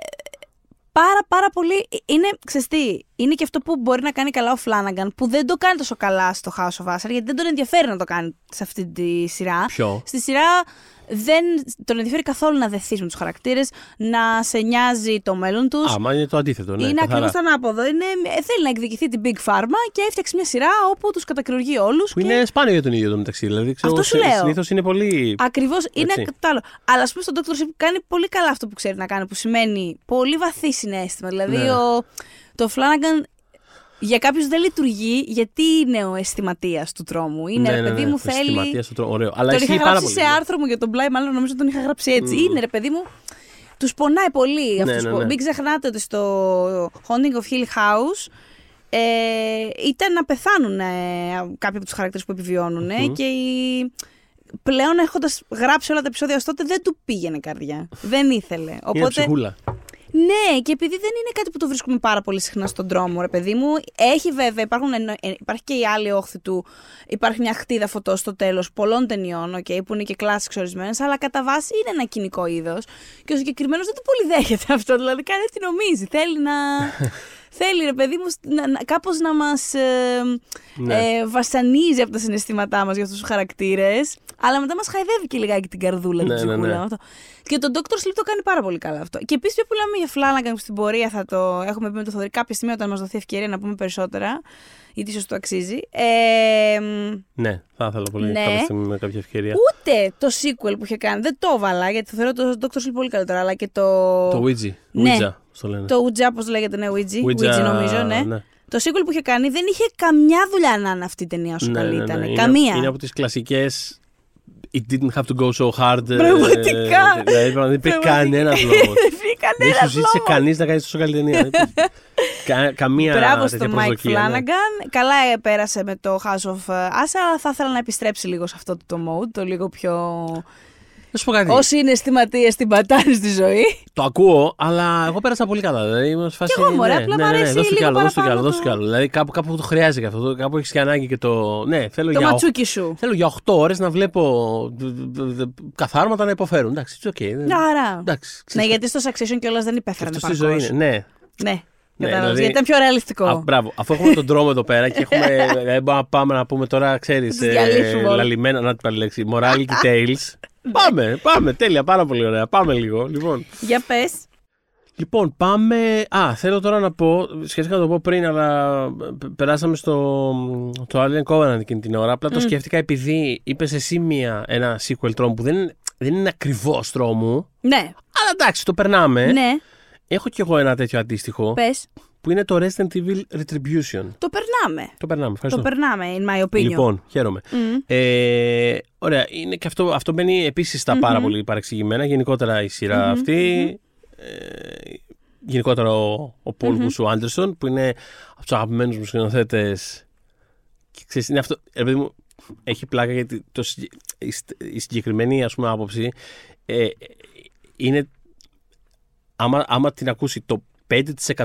πάρα πάρα πολύ είναι, ξέρεις τι, είναι και αυτό που μπορεί να κάνει καλά ο Φλάναγκαν που δεν το κάνει τόσο καλά στο House of Usher γιατί δεν τον ενδιαφέρει να το κάνει σε αυτή τη σειρά. Ποιο; Στη σειρά δεν τον ενδιαφέρει καθόλου να δεθείς με τους χαρακτήρες, να σε νοιάζει το μέλλον τους. Α, μα είναι το αντίθετο. Ναι, είναι καθαρά. ακριβώς το ανάποδο. Είναι, ε, θέλει να εκδικηθεί την Big Pharma και έφτιαξε μια σειρά όπου τους κατακριουργεί όλους. Που είναι σπάνιο για τον ίδιο το μεταξύ. Δηλαδή, ξέρω, Αυτό σου λέω. Συνήθως είναι πολύ. Ακριβώς είναι Έτσι. το άλλο. Αλλά ας πούμε στον Dr. Sleep κάνει πολύ καλά αυτό που ξέρει να κάνει, που σημαίνει πολύ βαθύ συνέστημα. Δηλαδή Ναι. ο, το Flanagan για κάποιους δεν λειτουργεί γιατί είναι ο αισθηματίας του τρόμου. Είναι ρε παιδί μου, θέλει. Ναι, Αισθηματίας του τρόμου. Ωραίο. Αλλά Τον είχα ισχύει πάρα γράψει πολύ. σε άρθρο μου για τον Bly, μάλλον νομίζω τον είχα γράψει έτσι. Είναι ρε παιδί μου. Τους πονάει πολύ Ναι, αυτούς ναι, που- ναι. Μην ξεχνάτε ότι στο Haunting of Hill House ε, ήταν να πεθάνουν ε, κάποιοι από τους χαρακτήρες που επιβιώνουν ε, Μμμ. και η... πλέον έχοντας γράψει όλα τα επεισόδια ως τότε δεν του πήγαινε καρδιά. δεν ήθελε. Είναι Οπότε, ψυχούλα. Ναι, και επειδή δεν είναι κάτι που το βρίσκουμε πάρα πολύ συχνά στον δρόμο, ρε παιδί μου, έχει βέβαια, υπάρχουν, εννο- ε, υπάρχει και η άλλη όχθη του, υπάρχει μια χτίδα φωτό στο τέλος πολλών ταινιών, okay, που είναι και κλάσει ορισμένες, αλλά κατά βάση είναι ένα κοινικό είδος. Και ο συγκεκριμένος δεν το πολύ δέχεται αυτό, δηλαδή κάνει τι νομίζει. Θέλει να. [LAUGHS] θέλει, ρε παιδί μου, να, να, κάπως να μας ε, Ναι. ε, βασανίζει από τα συναισθήματά μας για αυτούς τους χαρακτήρες, αλλά μετά μας χαϊδεύει και λιγάκι την καρδούλα, Ναι, την ναι, ψυχούλα. ναι. Αυτό. Και τον Dr. Sleep το κάνει πάρα πολύ καλά αυτό. Και επίσης, που λέμε για Flanagan που στην πορεία θα το έχουμε πει με το Θοδωρή κάποια στιγμή όταν μας δοθεί ευκαιρία να πούμε περισσότερα, γιατί ίσως το αξίζει. Ε, μ, Ναι, θα ήθελα πολύ Ναι. κάποια στιγμή με κάποια ευκαιρία. ούτε το sequel που είχε κάνει, δεν το έβαλα γιατί θεωρώ το Dr. Sleep πολύ καλύτερο, αλλά και το. Το Ouija. Ναι. Ouija, στο λένε. Το Ouija, πώ λέγεται, ναι, Ouija. Ouija, Ouija νομίζω, ναι. ναι. Το sequel που είχε κάνει δεν είχε καμιά δουλειά να είναι αυτή η ταινία όσο Ναι, καλή ναι, ναι. ήταν. Είναι- Καμία. Είναι από τις κλασικές. It didn't have to go so hard. ε, Πραγματικά. Δηλαδή δεν υπήρχε Πραγματικά. κανένας λόγος. [LAUGHS] Δεν υπήρχε Δεν κανένα σου ζήτησε λόγος. κανείς να κάνεις τόσο καλή ταινία. Δεν [LAUGHS] υπήρχε. Κα- Καμία Μπράβο τέτοια στον Mike προσδοκία. ναι. Flanagan. Καλά πέρασε με το House of Usher, αλλά θα ήθελα να επιστρέψει λίγο σε αυτό το mode, το λίγο πιο. Να σου πω κάτι. Όσοι είναι αισθηματίε την πατάνε στη ζωή. Το ακούω, αλλά εγώ πέρασα πολύ καλά. Δηλαδή, είμαι σε φάση, Κι εγώ, μωρέ, ναι, απλά ναι, μ' ναι, ναι, αρέσει δώσ' του κι λίγο άλλο, δώσ' του κι άλλο, παραπάνω δώσ' του κι το- άλλο. Δηλαδή, κάπου, κάπου το χρειάζεται και αυτό. Κάπου έχεις και ανάγκη και το. Ναι, θέλω το για, ματσούκι σου. θέλω για 8 ώρες να βλέπω δ- δ- δ- καθάρματα να υποφέρουν. Εντάξει, it's okay. δεν- Άρα. Εντάξει, Ναι, ξέρεις, γιατί στο Succession κιόλας δεν υπέφεραν αυτό στη ζωή είναι. Ναι, Ναι, Ναι, κατάλαβες, δηλαδή- γιατί ήταν πιο ρεαλιστικό. Α, μπράβο. Αφού έχουμε τον τρόμο εδώ πέρα και έχουμε. Δεν μπορούμε να πάμε να πούμε τώρα, ξέρεις. Τους διαλύσουμε όλα. λαλημένα, να την πάλι λέξη. Morality [LAUGHS] tales. Πάμε, πάμε. Τέλεια, πάρα πολύ ωραία. Πάμε λίγο. Λοιπόν, Για πες. λοιπόν πάμε. Α, θέλω τώρα να πω. Σχετικά να το πω πριν, αλλά π- περάσαμε στο το Alien Covenant εκείνη την ώρα. Απλά το σκέφτηκα επειδή είπες εσύ μία, ένα sequel τρόμου που δεν, δεν είναι ακριβώς τρόμου. Ναι, Αλλά εντάξει, το περνάμε. ναι, Έχω κι εγώ ένα τέτοιο αντίστοιχο. πες. Που είναι το Resident Evil Retribution. Το περνάμε. Το περνάμε. Ευχαριστώ. Το περνάμε, in my opinion. Λοιπόν, χαίρομαι. Μμ. Ε, ωραία, είναι και αυτό, αυτό μπαίνει επίσης στα πάρα πολύ παρεξηγημένα. Γενικότερα η σειρα αυτή. Ε, γενικότερα ο, ο Πολ Βουσου Άντερσον, που είναι από τους αγαπημένους μου σκηνοθέτες. Και ξέρεις, είναι αυτό. ρε παιδί μου, έχει πλάκα γιατί το, συγκε- η, σ- η συγκεκριμένη ας πούμε, άποψη ε, είναι. Άμα, άμα την ακούσει το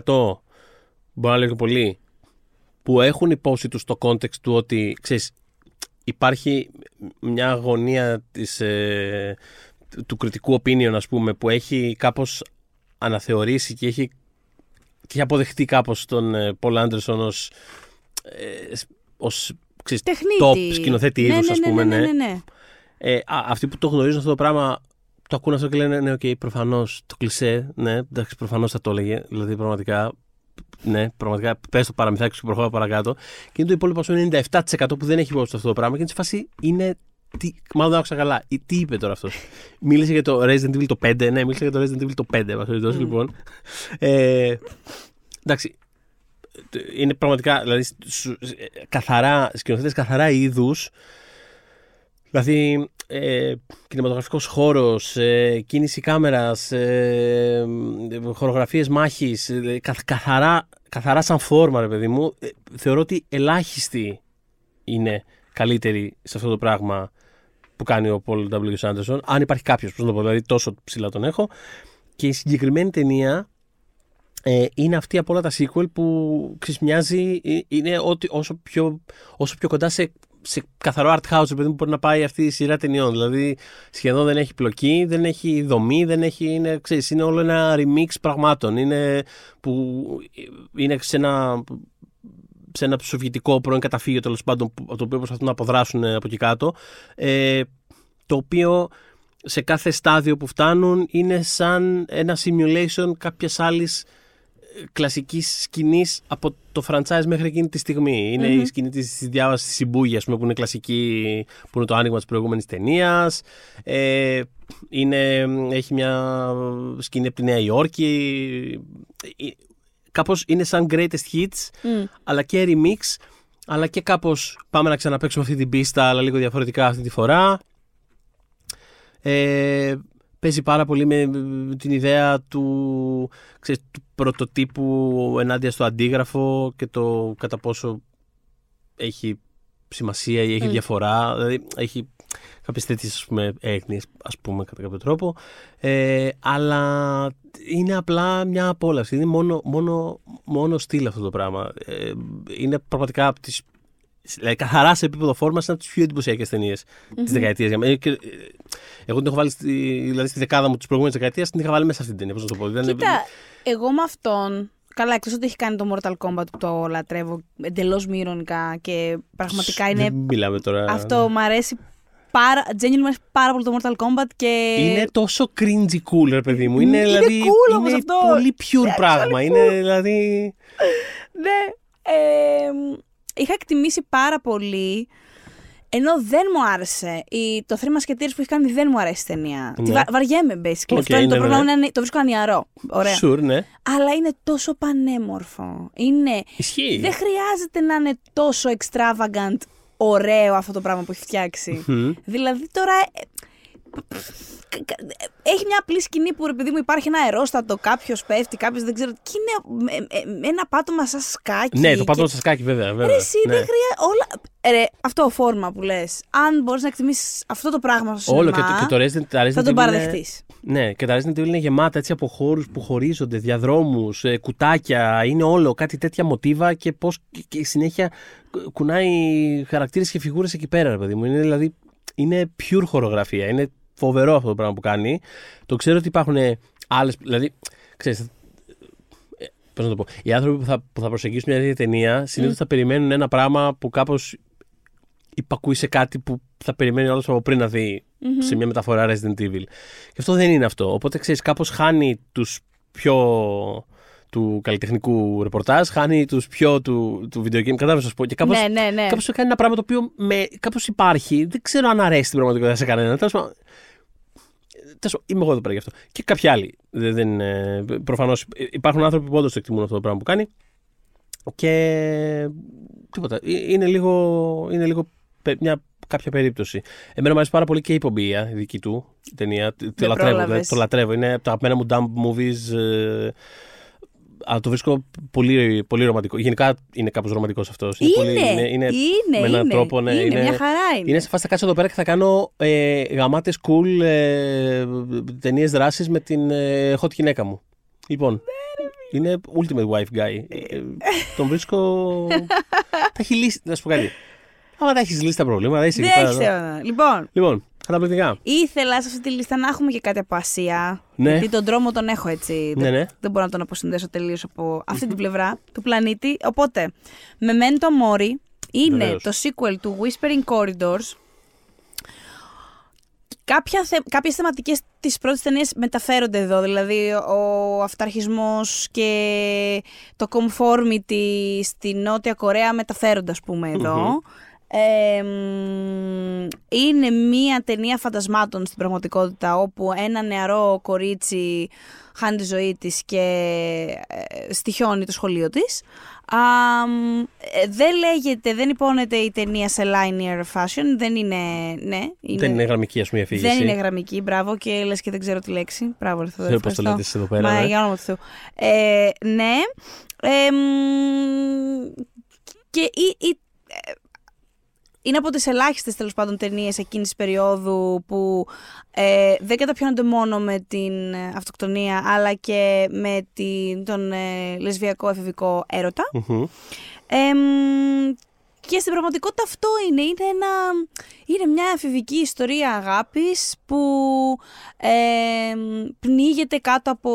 5% μπορεί να λέω και πολύ που έχουν υπόψη τους το context του ότι ξέρεις, υπάρχει μια αγωνία της, ε, του κριτικού opinion, ας πούμε, που έχει κάπως αναθεωρήσει και έχει, και έχει αποδεχτεί κάπως τον ε, Paul Anderson ως, ε, ως ξέρεις, top σκηνοθέτη ναι, είδους, ναι, ας ναι, πούμε, ναι, ναι. ναι, ναι. Ε, α, αυτοί που το γνωρίζουν αυτό το πράγμα το ακούνε αυτό και λένε ναι, οκ, προφανώς το κλισέ, ναι, εντάξει, προφανώς θα το έλεγε, δηλαδή πραγματικά ναι, πραγματικά πες το παραμυθάκι σου και προχώρα παρακάτω. Και είναι το υπόλοιπο σου 97% που δεν έχει υπόψη αυτό το πράγμα και είναι σε φάση είναι. Τι, μάλλον δεν άκουσα καλά. Ή, τι είπε τώρα αυτός; μίλησε για το Resident Evil το 5. Ναι, μίλησε για το Resident Evil το 5. Mm. λοιπόν. Ε, εντάξει. Είναι πραγματικά. Δηλαδή, σου, καθαρά, σκηνοθέτες καθαρά είδους. Δηλαδή, ε, κινηματογραφικός χώρος, ε, κίνηση κάμερας, ε, χορογραφίες μάχης, ε, καθαρά, καθαρά σαν φόρμα ρε παιδί μου, ε, θεωρώ ότι ελάχιστοι είναι καλύτεροι σε αυτό το πράγμα που κάνει ο Paul W. Sanderson, αν υπάρχει κάποιος, πώς να το πω, δηλαδή τόσο ψηλά τον έχω, και η συγκεκριμένη ταινία ε, είναι αυτή από όλα τα sequel που ξεσμιάζει, ε, είναι ότι όσο πιο, όσο πιο κοντά σε σε καθαρό art house επειδή που μπορεί να πάει αυτή η σειρά ταινιών. Δηλαδή σχεδόν δεν έχει πλοκή, δεν έχει δομή, δεν έχει, είναι, ξέρεις, είναι όλο ένα remix πραγμάτων. Είναι, που, είναι σε ένα, σε ένα σοβιετικό πρώην καταφύγιο τέλος πάντων από το οποίο προσπαθούν να αποδράσουν από εκεί κάτω. Ε, το οποίο σε κάθε στάδιο που φτάνουν είναι σαν ένα simulation κάποιας άλλης κλασικής σκηνής από το franchise μέχρι εκείνη τη στιγμή. Είναι η σκηνή της διάβασης της Σιμπούγια, που είναι κλασική, που είναι το άνοιγμα της προηγούμενης ταινίας. Ε, έχει μια σκηνή από τη Νέα Υόρκη. Ε, Κάπως είναι σαν greatest hits, αλλά και remix, αλλά και κάπως πάμε να ξαναπέξουμε αυτή την πίστα, αλλά λίγο διαφορετικά αυτή τη φορά. Ε, παίζει πάρα πολύ με την ιδέα του, ξέρεις, του πρωτοτύπου ενάντια στο αντίγραφο και το κατά πόσο έχει σημασία ή έχει διαφορά. Δηλαδή έχει κάποιες τέτοιες ας πούμε, έγνοιες, ας πούμε, κατά κάποιο τρόπο. Ε, αλλά είναι απλά μια απόλαυση. Είναι μόνο, μόνο, μόνο στυλ αυτό το πράγμα. Ε, είναι πραγματικά από τις Δηλαδή, καθαρά σε επίπεδο φόρμας είναι από τις πιο εντυπωσιακές ταινίες mm-hmm. τη δεκαετίας. Εγώ την έχω βάλει στη, δηλαδή, στη δεκάδα μου της προηγούμενης δεκαετίας, την είχα βάλει μέσα αυτή την ταινία. Πώς να το πω. Κοίτα, εγώ με αυτόν. Καλά, εκτός ότι έχει κάνει το Mortal Kombat που το λατρεύω εντελώς μη ηρωνικά και πραγματικά είναι. Δεν μιλάμε τώρα. Αυτό μου αρέσει πάρα, μου αρέσει πάρα πολύ το Mortal Kombat και. Είναι τόσο cringy cool, ρε παιδί μου. Είναι, είναι δηλαδή. Cool, είναι αυτό. πολύ pure πράγμα. Είναι δηλαδή. ναι. Ε, είχα εκτιμήσει πάρα πολύ. Ενώ δεν μου άρεσε. Η, το Three Musketeers που έχει κάνει δεν μου αρέσει η ταινία. Ναι. Τη βα, βαριέμαι, basically. Okay, Αυτό είναι ναι, το πρόβλημα. ναι. Είναι, το βρίσκω ανιαρό. Ωραία. Sure, ναι. Αλλά είναι τόσο πανέμορφο. Είναι, Ισχύει. δεν χρειάζεται να είναι τόσο extravagant ωραίο αυτό το πράγμα που έχει φτιάξει. Δηλαδή τώρα. Ε, έχει μια απλή σκηνή που επειδή μου υπάρχει ένα αερόστατο, κάποιος πέφτει, κάποιος δεν ξέρω. Και είναι με, με ένα πάτωμα σαν σκάκι. Ναι, το και- πάτωμα στα σκάκι, βέβαια. βέβαια. Ρε, εσύ ναι. δεν χρειάζεται. Όλα... Ρε, αυτό φόρμα που λες. Αν μπορείς να εκτιμήσεις αυτό το πράγμα στο Όλο σινεμά, και, το- και το Resident, τα Resident θα τον Evil παραδεχτείς. Είναι, ναι, και τα Resident Evil είναι γεμάτα έτσι από χώρους που χωρίζονται, διαδρόμους, κουτάκια. Είναι όλο κάτι τέτοια μοτίβα και πώς και, και συνέχεια κουνάει χαρακτήρες και φιγούρες εκεί πέρα, ρε παιδί μου. Είναι δηλαδή. Είναι pure χορογραφία. Είναι φοβερό αυτό το πράγμα που κάνει. Το ξέρω ότι υπάρχουν άλλες. Δηλαδή, ξέρεις, Πώς να το πω. Οι άνθρωποι που θα, που θα προσεγγίσουν μια τέτοια ταινία συνήθως θα περιμένουν ένα πράγμα που κάπως υπακούει σε κάτι που θα περιμένει όλος από πριν να δει σε μια μεταφορά Resident Evil. Και αυτό δεν είναι αυτό. Οπότε ξέρεις, κάπως χάνει τους πιο του καλλιτεχνικού ρεπορτάζ, χάνει τους πιο του, του video game. Κατάλαβες να σου πω. Και κάπως, Ναι, ναι, ναι. κάπως κάνει ένα πράγμα το οποίο με, κάπως υπάρχει. Δεν ξέρω αν αρέσει την πραγματικότητα σε κανέναν. Τέλος πάντων, τέλος πάντων, είμαι εγώ εδώ πέρα γι' αυτό. Και κάποιοι άλλοι. Δεν, δεν, ε, προφανώς ε, υπάρχουν άνθρωποι που όντως το εκτιμούν αυτό το πράγμα που κάνει. Και τίποτα. Ε, Είναι λίγο, είναι λίγο πε- μια κάποια περίπτωση. Εμένα μου αρέσει πάρα πολύ και η Πομπία, η δική του η ταινία. Το Δεν λατρεύω, πρόλαβες. δηλαδή, το λατρεύω. Είναι από τα αγαπημένα μου dumb movies. Ε, αλλά το βρίσκω πολύ, πολύ ρομαντικό. Γενικά είναι κάπως ρομαντικός αυτός. Είναι, πολύ, είναι, είναι, είναι, με έναν είναι, τρόπο, ναι, είναι, είναι- μια χαρά είναι. είναι σε φάση θα κάτσω εδώ πέρα και θα κάνω ε, γαμάτες cool ε, ταινίες δράσης με την ε, hot γυναίκα μου. Λοιπόν, είναι ultimate wife guy. Ε, τον βρίσκω... [LAUGHS] τα έχει λύσει, να σου πω κάτι. Άμα τα έχεις λύσει τα προβλήματα, είσαι Δεν εκεί πέρα. έχεις τώρα. θέμα. Λοιπόν, Λοιπόν, καταπληκτικά. ήθελα σε αυτή τη λίστα να έχουμε και κάτι από Ασία. Ναι. Γιατί τον δρόμο τον έχω έτσι. Ναι, δεν, ναι. δεν μπορώ να τον αποσυνδέσω τελείως από αυτή την πλευρά του πλανήτη. Οπότε, Memento Mori είναι Βεβαίως. το sequel του Whispering Corridors. Κάποια θε, κάποιες θεματικές της πρώτης ταινίας μεταφέρονται εδώ, δηλαδή ο αυταρχισμός και το conformity στη Νότια Κορέα μεταφέρονται ας πούμε εδώ. Ε, μ, είναι μία ταινία φαντασμάτων στην πραγματικότητα όπου ένα νεαρό κορίτσι χάνει τη ζωή της και ε, στοιχιώνει το σχολείο της. Α, μ, ε, δεν λέγεται, δεν υπόνεται η ταινία σε linear fashion, δεν είναι, ναι. Δεν είναι γραμμική, ας πούμε, η αφήγηση. Δεν είναι γραμμική, μπράβο και λες και δεν ξέρω τη λέξη. Μπράβο, ρε Θοδωρή, Ξέρω πώς το λέτε ευχαριστώ. εσείς εδώ πέρα, Μα ναι. για όνομα του Θεού. Ε, ναι. Ε, μ, και η, η- ε, είναι από τις ελάχιστες τέλος πάντων ταινίες εκείνης της περίοδου που ε, δεν καταπιώνονται μόνο με την ε, αυτοκτονία αλλά και με την, τον ε, λεσβιακό εφηβικό έρωτα. Μμμ. Εμ, και στην πραγματικότητα αυτό είναι. Είναι, ένα, είναι μια εφηβική ιστορία αγάπης που εμ, πνίγεται κάτω από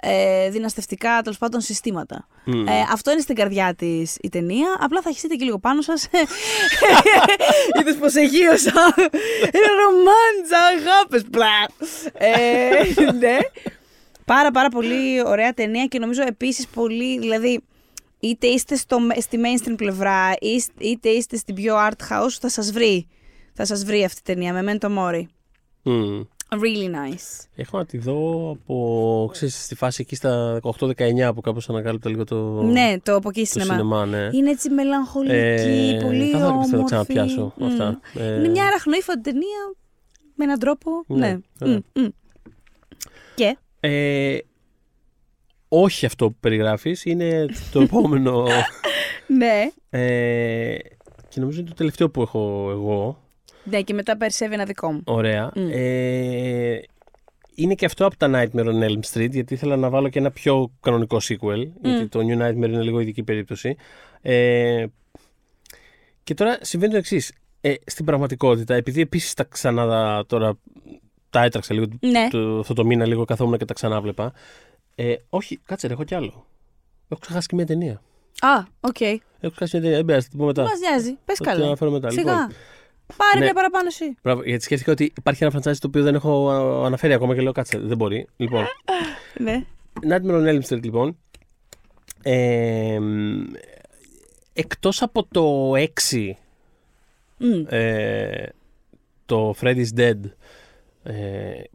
ε, δυναστευτικά τέλος πάντων συστήματα. Μμ. Ε, αυτό είναι στην καρδιά της η ταινία. Απλά θα χυστείτε και λίγο πάνω σας. [LAUGHS] Είδες πως εγείωσα. Είναι ρομάντζα, αγάπες. Πλα. Ε, ναι. Πάρα πάρα πολύ ωραία ταινία και νομίζω επίσης πολύ, δηλαδή είτε είστε στο, στη mainstream πλευρά είτε- είτε είστε στην πιο art house θα σας βρει. Θα σας βρει αυτή η ταινία, Memento Mori. Μμ. Really nice. Έχω να τη δω από, ξέρεις, στη φάση εκεί στα 18-19 που κάπως ανακάλυπτα λίγο το, ναι, το από εκεί το σινεμά. σινεμά, ναι. Είναι έτσι μελαγχολική, Ε, πολύ καθόλου όμορφη. πιστεύω να ξαναπιάσω Μμ. αυτά. Ε, Είναι μια αραχνοήφαντη ταινία με έναν τρόπο. Ναι, Ναι. ωραία. Μμ, μμ. Και; Ε, όχι αυτό που περιγράφεις, είναι το επόμενο [LAUGHS] Ναι. ε, και νομίζω είναι το τελευταίο που έχω εγώ. Ναι, και μετά περισσεύει ένα δικό μου. Ωραία. Μμ. Ε, είναι και αυτό από τα Nightmare on Elm Street, γιατί ήθελα να βάλω και ένα πιο κανονικό sequel, γιατί το New Nightmare είναι λίγο ειδική περίπτωση. Ε, και τώρα συμβαίνει το εξής. Ε, στην πραγματικότητα, επειδή επίσης τα ξανά τώρα τα έτραξα λίγο Ναι. το, αυτό το μήνα, λίγο καθόμουν και τα ξανάβλεπα. Ε, όχι, κάτσε, ρε, έχω κι άλλο. Έχω ξεχάσει και μια ταινία. Α, οκ. Έχω ξεχάσει μια ταινία. Δεν πειράζει, θα την πω μετά. Μας νοιάζει. Πες Θα την καλά. αναφέρω μετά. Σιγά. Λοιπόν, Πάρε Ναι. μια παραπάνω εσύ. Μπράβο, γιατί σκέφτηκα ότι υπάρχει ένα franchise το οποίο δεν έχω α, αναφέρει ακόμα και λέω κάτσε, δεν μπορεί. Λοιπόν, [LAUGHS] Ναι. Nightmare on Elm Street λοιπόν. Ε, εκτός από το 6 Μμ. ε, το Freddy's Dead ε,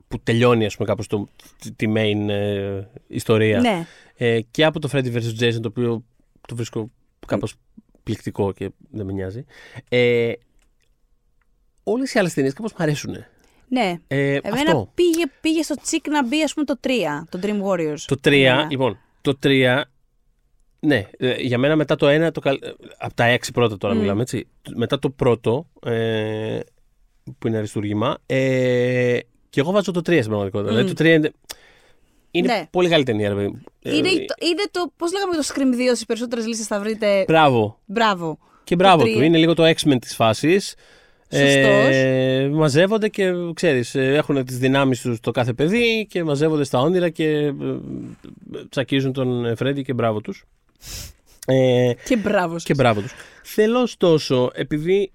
που τελειώνει ας πούμε κάπως το, τη- τη main ε, ιστορία Ναι. ε, και από το Freddy vs. Jason το οποίο το βρίσκω κάπως πληκτικό και δεν με νοιάζει ε, όλες οι άλλες ταινίες κάπως μου αρέσουν Ναι. ε, Εμένα αυτό πήγε, πήγε στο τσικ να μπει, ας πούμε, το 3, το Dream Warriors. Το 3, Εμένα. λοιπόν, το 3, ναι, ε, για μένα μετά το 1, το, καλ- ε, από τα 6 πρώτα τώρα Μμ. μιλάμε, έτσι. Μετά το πρώτο, ε, που είναι αριστούργημα, ε, και εγώ βάζω το 3 στην πραγματικότητα. Μμ. Δηλαδή το 3 είναι, είναι Ναι. πολύ καλή ταινία, ρε παιδί μου. Ε, Είναι, το, είναι το. Πώς λέγαμε το Scream 2 στι περισσότερες λίστε θα βρείτε. Μπράβο. Μπράβο. Και μπράβο τρία. του. Είναι λίγο το X-Men της φάσης. Ε, μαζεύονται και ξέρεις, ε, έχουν τις δυνάμεις τους το κάθε παιδί και μαζεύονται στα όνειρα και ε, ε, τσακίζουν τον Φρέντι και μπράβο τους. Ε, Και μπράβο. σας. και μπράβο τους. Θέλω ωστόσο, επειδή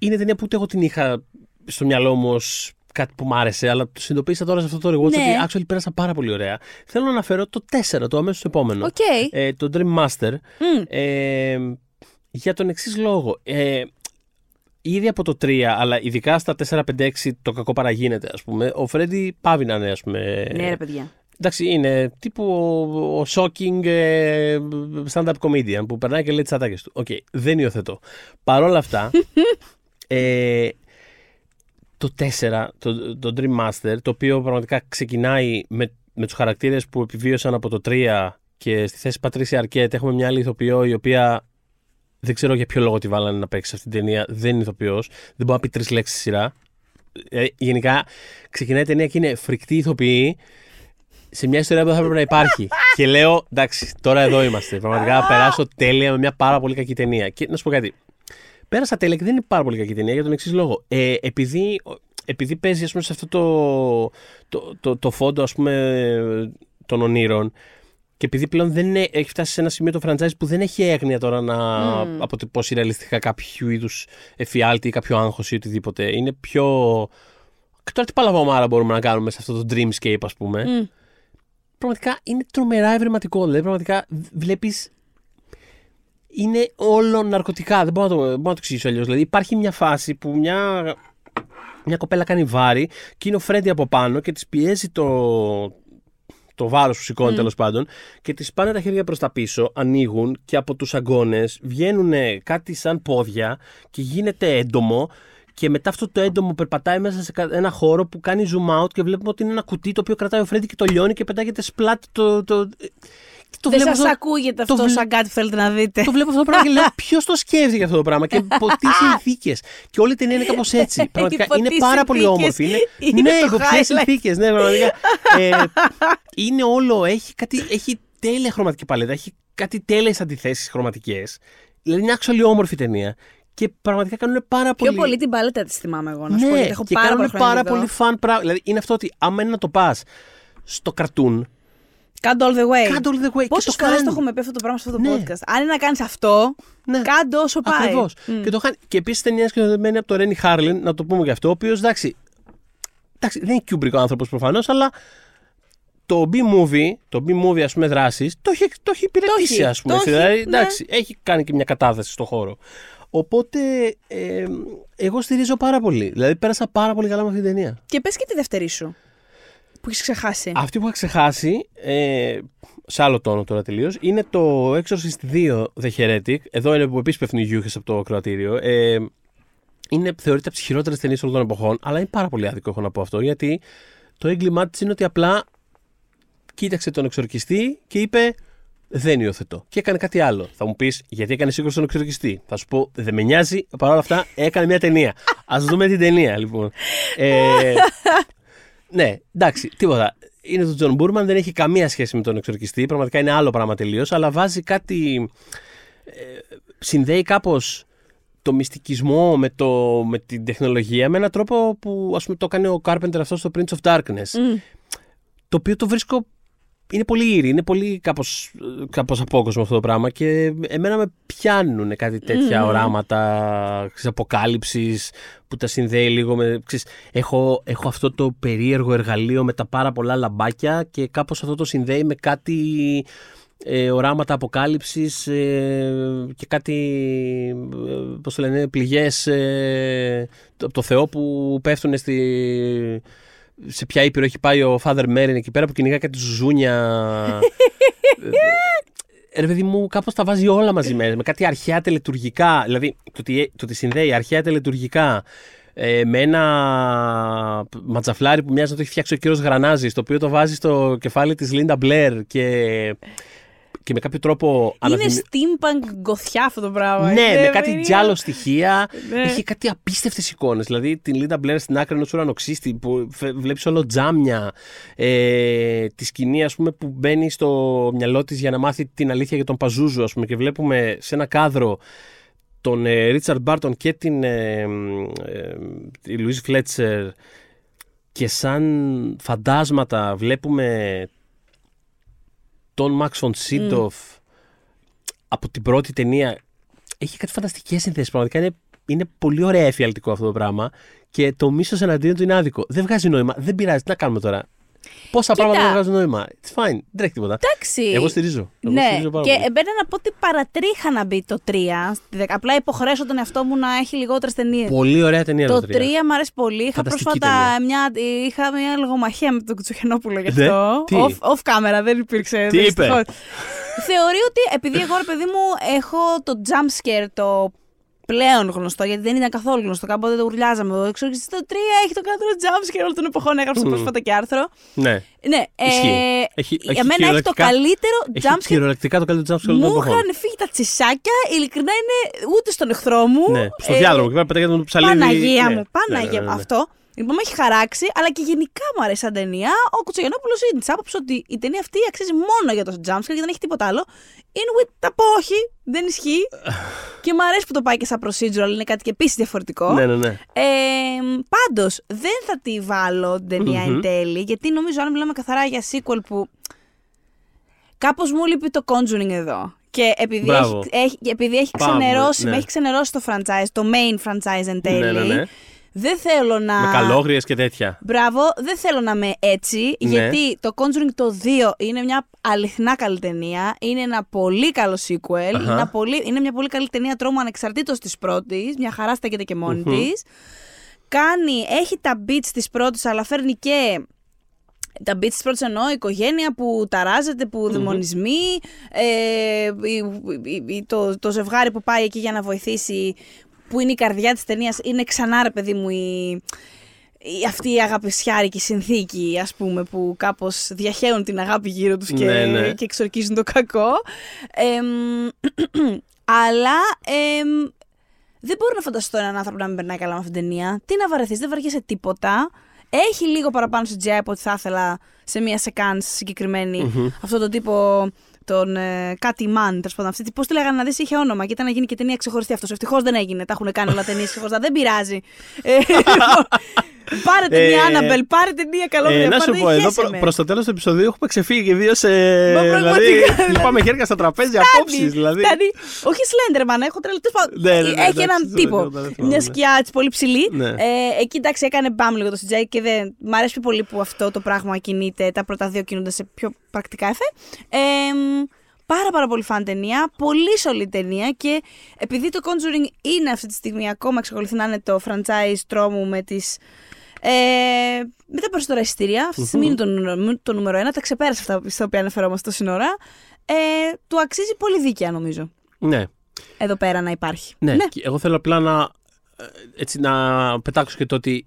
είναι ταινία που ούτε εγώ την είχα στο μυαλό μου ως κάτι που μ' άρεσε, αλλά το συνειδητοποίησα τώρα σε αυτό το rewatch Ναι. ότι actually πέρασα πάρα πολύ ωραία. Θέλω να αναφέρω το 4, το αμέσως επόμενο. Οκ. Ε, το Dream Master. Μμ. Ε, για τον εξής λόγο. Ε, ήδη από το 3, αλλά ειδικά στα 4-5-6 το κακό παραγίνεται, ας πούμε. Ο Φρέντι παύει να είναι, ας πούμε. Ναι, ρε παιδιά. Εντάξει, είναι τύπου ο, ο shocking ε, stand-up comedian που περνάει και λέει τις ατάκες του. Οκ, δεν υιοθετώ. Παρ' όλα αυτά, [LAUGHS] ε, το 4, το, το Dream Master, το οποίο πραγματικά ξεκινάει με, με τους χαρακτήρες που επιβίωσαν από το 3 και στη θέση Πατρίσια Αρκέτ έχουμε μια άλλη ηθοποιό η οποία δεν ξέρω για ποιο λόγο τη βάλανε να παίξει σε αυτή την ταινία. Δεν είναι ηθοποιός. Δεν μπορεί να πει τρεις λέξεις στη σειρά. Ε, γενικά ξεκινάει η ταινία και είναι φρικτή ηθοποιή σε μια ιστορία που δεν θα έπρεπε να υπάρχει. [LAUGHS] και λέω, εντάξει, τώρα εδώ είμαστε. Πραγματικά θα περάσω τέλεια με μια πάρα πολύ κακή ταινία. Και να σου πω κάτι. Πέρασα τέλεια και δεν είναι πάρα πολύ κακή ταινία για τον εξής λόγο. Ε, επειδή, επειδή παίζει ας πούμε, σε αυτό το, το, το, το φόντο ας πούμε, των ονείρων και επειδή πλέον δεν είναι, έχει φτάσει σε ένα σημείο το franchise που δεν έχει έγνοια τώρα να Mm. αποτυπώσει ρεαλιστικά κάποιο είδους εφιάλτη ή κάποιο άγχος ή οτιδήποτε. Είναι πιο. Και τώρα τι παλαβομάρα μπορούμε να κάνουμε σε αυτό το dreamscape, ας πούμε. Μμ. Πραγματικά είναι τρομερά ευρηματικό. Δηλαδή, πραγματικά βλέπεις. Είναι όλο ναρκωτικά. Δεν μπορώ να το, δεν μπορώ να το εξηγήσω αλλιώς. Δηλαδή, υπάρχει μια φάση που μια, μια κοπέλα κάνει βάρη και είναι ο Φρέντι από πάνω και της πιέζει το, το βάρος που σηκώνει Μμ. τέλος πάντων και της πάνε τα χέρια προς τα πίσω, ανοίγουν και από τους αγκώνες βγαίνουν κάτι σαν πόδια και γίνεται έντομο. Και μετά αυτό το έντομο περπατάει μέσα σε κα- ένα χώρο που κάνει zoom out και βλέπουμε ότι είναι ένα κουτί το οποίο κρατάει ο Φρέντι και το λιώνει και πετάγεται σπλάτ το. το... και το Δεν βλέπω σας αυτό- ακούγεται το αυτό βλέ- σαν κάτι που θέλετε να δείτε. το βλέπω αυτό το πράγμα και λέω [LAUGHS] ποιος το σκέφτηκε αυτό το πράγμα και [LAUGHS] υπό τι συνθήκες. Και όλη η ταινία είναι κάπως έτσι. [LAUGHS] Πραγματικά Υπό είναι τι πάρα πολύ συνθήκες όμορφη. Είναι, είναι ναι, το υπό ποιες highlight. συνθήκες. Ναι, πραγματικά. ε, είναι όλο, έχει, κάτι, έχει τέλεια χρωματική παλέτα, έχει κάτι τέλειες αντιθέσεις χρωματικές. Δηλαδή είναι actually όμορφη ταινία. Και πραγματικά κάνουν πάρα Πιο πολύ. πολύ την παλέτα της θυμάμαι εγώ να σου πω. ναι, γιατί έχω και πάρα κάνουν πολλά χρόνια πάρα να τη πολύ δω. fun πράγμα. Δηλαδή είναι αυτό ότι άμα είναι να το πας στο καρτούν, Κάντε all the way. κάντε all the way. Πόσε και το φορέ το κάνουν. έχουμε πει αυτό το πράγμα σε αυτό το Ναι. podcast. Αν είναι να κάνεις αυτό, Ναι. κάντε όσο πάει. Ακριβώς. Μμ. Και, το χάνει- και επίσης ταινία σκηνοθετημένη από τον Ρένι Χάρλιν, να το πούμε και αυτό, ο οποίος εντάξει, εντάξει, δεν είναι Kubrick ο άνθρωπος προφανώς, αλλά το B-movie, το B-movie ας πούμε δράσης, το έχει, το έχει υπηρετήσει έχει, ας πούμε. το έχει, δηλαδή, ναι. εντάξει, έχει κάνει και μια κατάθεση στο χώρο. Οπότε ε, εγώ στηρίζω πάρα πολύ. Δηλαδή πέρασα πάρα πολύ καλά με αυτή την ταινία. Και πες και τη δεύτερη σου. Που έχεις ξεχάσει. Αυτή που είχα ξεχάσει, ε, σε άλλο τόνο τώρα τελείως, είναι το Exorcist 2 The Heretic. Εδώ είναι που επίση πέφτουν οι γιούχες από το κροατήριο. Ε, είναι, θεωρείται από τις χειρότερες ταινίες όλων των εποχών, αλλά είναι πάρα πολύ άδικο έχω να πω αυτό, γιατί το έγκλημά της είναι ότι απλά κοίταξε τον εξορκιστή και είπε δεν υιοθετώ. Και έκανε κάτι άλλο. Θα μου πεις, γιατί έκανες σύγκρουση στον εξορκιστή. Θα σου πω, δεν με νοιάζει. Παρ' όλα αυτά, έκανε μια ταινία. Ας δούμε την ταινία, λοιπόν. Ε, [LAUGHS] ναι, εντάξει, τίποτα. Είναι του Τζον Μπούρμαν, δεν έχει καμία σχέση με τον εξορκιστή. Πραγματικά είναι άλλο πράγμα τελείως. Αλλά βάζει κάτι. Ε, συνδέει κάπως το μυστικισμό με, το, με την τεχνολογία με έναν τρόπο που ας πούμε το έκανε ο Carpenter αυτό στο Prince of Darkness. Μμ. Το οποίο το βρίσκω. Είναι πολύ ήρη, είναι πολύ κάπως, κάπως απόκοσμο αυτό το πράγμα και εμένα με πιάνουν κάτι τέτοια Μμμ. οράματα ξέρεις, αποκάλυψης που τα συνδέει λίγο με... Ξέρεις, έχω, έχω αυτό το περίεργο εργαλείο με τα πάρα πολλά λαμπάκια και κάπως αυτό το συνδέει με κάτι ε, οράματα αποκάλυψης ε, και κάτι, ε, πώς το λένε, πληγές ε, από το Θεό που πέφτουν στη, σε ποια ήπειρο έχει πάει ο Father Merrin εκεί πέρα που κυνηγά κάτι ζούνια. [LAUGHS] Ε, Ρε παιδί μου, κάπως τα βάζει όλα μαζί με, με κάτι αρχαία τελετουργικά. Δηλαδή, το ότι, το ότι συνδέει αρχαία τελετουργικά ε, με ένα ματζαφλάρι που μοιάζει να το έχει φτιάξει ο κύριος Γρανάζης, το οποίο το βάζει στο κεφάλι της Λίντα Μπλερ και, και με κάποιο τρόπο... Είναι αναδημι- steampunk γκοθιά αυτό το πράγμα. ναι, Είναι με κάτι περίεργο. τζάλο στοιχεία. Ναι. Έχει κάτι απίστευτες εικόνες. Δηλαδή την Λίντα Μπλερ στην άκρη ενός ουρανοξύστη που βλέπεις όλο τζάμια. Ε, τη σκηνή, ας πούμε, που μπαίνει στο μυαλό της για να μάθει την αλήθεια για τον Παζούζου, ας πούμε, και βλέπουμε σε ένα κάδρο τον Ρίτσαρντ Μπάρτον και την ε, ε, τη Λουίς Φλέτσερ και σαν φαντάσματα βλέπουμε τον Μαξ Φον Σίντοφ από την πρώτη ταινία έχει κάτι φανταστικές συνθέσεις. Πραγματικά είναι, είναι πολύ ωραία εφιαλτικό αυτό το πράγμα. Και το μίσος εναντίον του είναι άδικο. Δεν βγάζει νόημα. Δεν πειράζει. Τι να κάνουμε τώρα; Πόσα Κοίτα. πράγματα δεν βγάζουν νόημα. It's fine. Δεν τρέχει τίποτα. Εντάξει. Εγώ στηρίζω. Εγώ ναι, στηρίζω πάρα και πολύ. εμένα να πω ότι παρατρίχα να μπει το 3. στη δεκα- Απλά υποχρέωσα τον εαυτό μου να έχει λιγότερες ταινίες. Πολύ ωραία ταινία Το το 3 μου αρέσει πολύ. Είχα Φανταστική πρόσφατα μια, είχα μια λογομαχία με τον Κουτσουχενόπουλο γι' Ναι, αυτό. τι; Off, off camera, δεν υπήρξε. Τι είπε; δυστυχώς. Θεωρεί ότι επειδή εγώ, ρε παιδί μου, έχω το jump scare, το πλέον γνωστό, γιατί δεν ήταν καθόλου γνωστό. Κάποτε το ουρλιάζαμε. Ο εξορκιστής το 3 έχει το καλύτερο jump scare όλων των εποχών. Έγραψα Μμμ. πρόσφατα και άρθρο. Ναι. Ναι, Ισχύει. ε, Έχει- για έχει μένα έχει το κυριολεκτικά- καλύτερο Έχει jump scare κυριολεκτικά το καλύτερο jump scare όλων μου των εποχών. είχαν φύγει τα τσισάκια, ειλικρινά είναι ούτε στον εχθρό μου. Ναι, στο ε, διάδρομο. Εκεί πέρα πετάγεται το ψαλίδι. Παναγία Ναι, μου, ναι, Παναγία ναι, μου. ναι, ναι. Αυτό. Λοιπόν, με έχει χαράξει, αλλά και γενικά μου αρέσει σαν ταινία. Ο Κουτσογενόπουλο είναι της άποψης ότι η ταινία αυτή αξίζει μόνο για το jumpscare και δεν έχει τίποτα άλλο. In with τα πω όχι, δεν ισχύει. [SIGHS] και μου αρέσει που το πάει και σαν procedural, είναι κάτι και επίσης διαφορετικό. Ναι, ναι, ναι. Ε, Πάντως, δεν θα τη βάλω την ταινία εν τέλει, γιατί νομίζω αν μιλάμε καθαρά για sequel που. Κάπως μου λείπει το Conjuring εδώ. Και επειδή Μπράβο. έχει, έχει, επειδή έχει Πάμε, ξενερώσει, ναι. με έχει ξενερώσει το franchise, το main franchise εν τέλει. Ναι, ναι, ναι. Δεν θέλω να. Με καλόγριες και τέτοια. Μπράβο, δεν θέλω να είμαι έτσι, Ναι. γιατί το Conjuring το 2 είναι μια αληθινά καλή ταινία. Είναι ένα πολύ καλό sequel. Αχα. Είναι, ένα πολύ, είναι μια πολύ καλή ταινία τρόμου ανεξαρτήτως της πρώτης. Μια χαρά στέκεται και μόνη Μμμ. της. Κάνει, έχει τα beats της πρώτης, αλλά φέρνει και τα beats της πρώτης εννοώ, η οικογένεια που ταράζεται, που δαιμονισμοί, ε, η- η- η- το, το ζευγάρι που πάει εκεί για να βοηθήσει, που είναι η καρδιά της ταινίας, είναι ξανά ρε παιδί μου η, η- αυτή η αγαπησιάρικη συνθήκη, ας πούμε, που κάπως διαχέουν την αγάπη γύρω τους και, Ναι, ναι. και εξορκίζουν το κακό. Εμ, [CLEARS THROAT] αλλά εμ, δεν μπορώ να φανταστώ έναν άνθρωπο να μην περνάει καλά με αυτήν την ταινία. Τι να βαρεθείς, δεν βαριέσαι τίποτα. Έχει λίγο παραπάνω CGI από ό,τι θα ήθελα σε μια σεκάνς συγκεκριμένη. Αυτό το τύπο τον ε, κάτι man, τέλος πάντων. Αυτή, πώς τη λέγανε να δεις, είχε όνομα και ήταν να γίνει και ταινία ξεχωριστή αυτός. Ευτυχώς δεν έγινε. Τα έχουν κάνει όλα ταινίες ξεχωριστά. Δεν πειράζει. [LAUGHS] Ε, λοιπόν, πάρε ταινία, Ε, Άνναμπελ, πάρε ταινία καλό Ε, να σου πάρε, πω, εδώ χέσε προ, με. προς το τέλος του επεισοδίου έχουμε ξεφύγει και δύο σε... Μα δηλαδή, πραγματικά, λυπάμαι χέρια στα τραπέζια Φτάνει, απόψεις, δηλαδή. φτάνει. Όχι Slenderman, έχω τρελαθεί. τέλος πάντων. Ναι, ναι, ναι, Έχει εντάξει, έναν δεν τύπο. θυμάμαι, δεν θυμάμαι, Μια ναι. σκιά έτσι πολύ ψηλή. Ναι. Ε, εκεί εντάξει έκανε μπαμ λίγο το CGI και δεν. Μ' αρέσει πιο πολύ που αυτό το πράγμα κινείται. Τα πρώτα δύο κινούνται σε πιο πρακτικά εφέ. Ε, μ, Πάρα πάρα πολύ φαν ταινία, πολύ σολή ταινία και επειδή το Conjuring είναι αυτή τη στιγμή ακόμα εξακολουθεί να είναι το franchise τρόμου με τις ε, με τα περισσότερα εισιτήρια, αυτή τη στιγμή είναι το, νου- το νούμερο ένα, τα ξεπέρασε αυτά στα οποία αναφερόμαστε τόση ώρα. Ε, του αξίζει πολύ δίκαια νομίζω Ναι, εδώ πέρα να υπάρχει. ναι. Και εγώ θέλω απλά να, ε, έτσι, να πετάξω και το ότι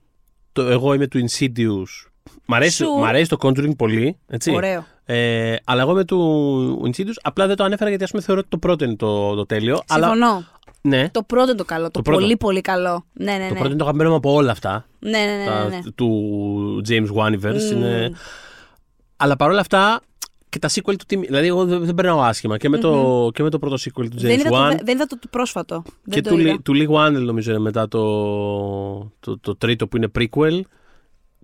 το, εγώ είμαι του Insidious. Μ' αρέσει, Σου. μ' αρέσει το Conjuring πολύ, έτσι. Ωραίο. Ε, αλλά εγώ είμαι του Insidious, απλά δεν το ανέφερα γιατί ας πούμε θεωρώ ότι το πρώτο είναι το, το τέλειο. Αλλά, Συμφωνώ. Ναι, Το πρώτο είναι το καλό. Το, Το πρώτο. πολύ πολύ καλό. Ναι, ναι, ναι. το πρώτο είναι το αγαπημένο μου από όλα αυτά. Ναι, ναι, ναι. τα, ναι, ναι. του James Waniverse. Μμμ. Είναι... Αλλά παρόλα αυτά και τα sequel του τιμή. Δηλαδή, εγώ δεν, δεν περνάω άσχημα και με, το, και με το πρώτο sequel του James Δεν είδα, Wan. το, δεν είδα το, το πρόσφατο. και Δεν το του, είδα. Lee- του Lee Wannell νομίζω είναι μετά το, το, το τρίτο που είναι prequel.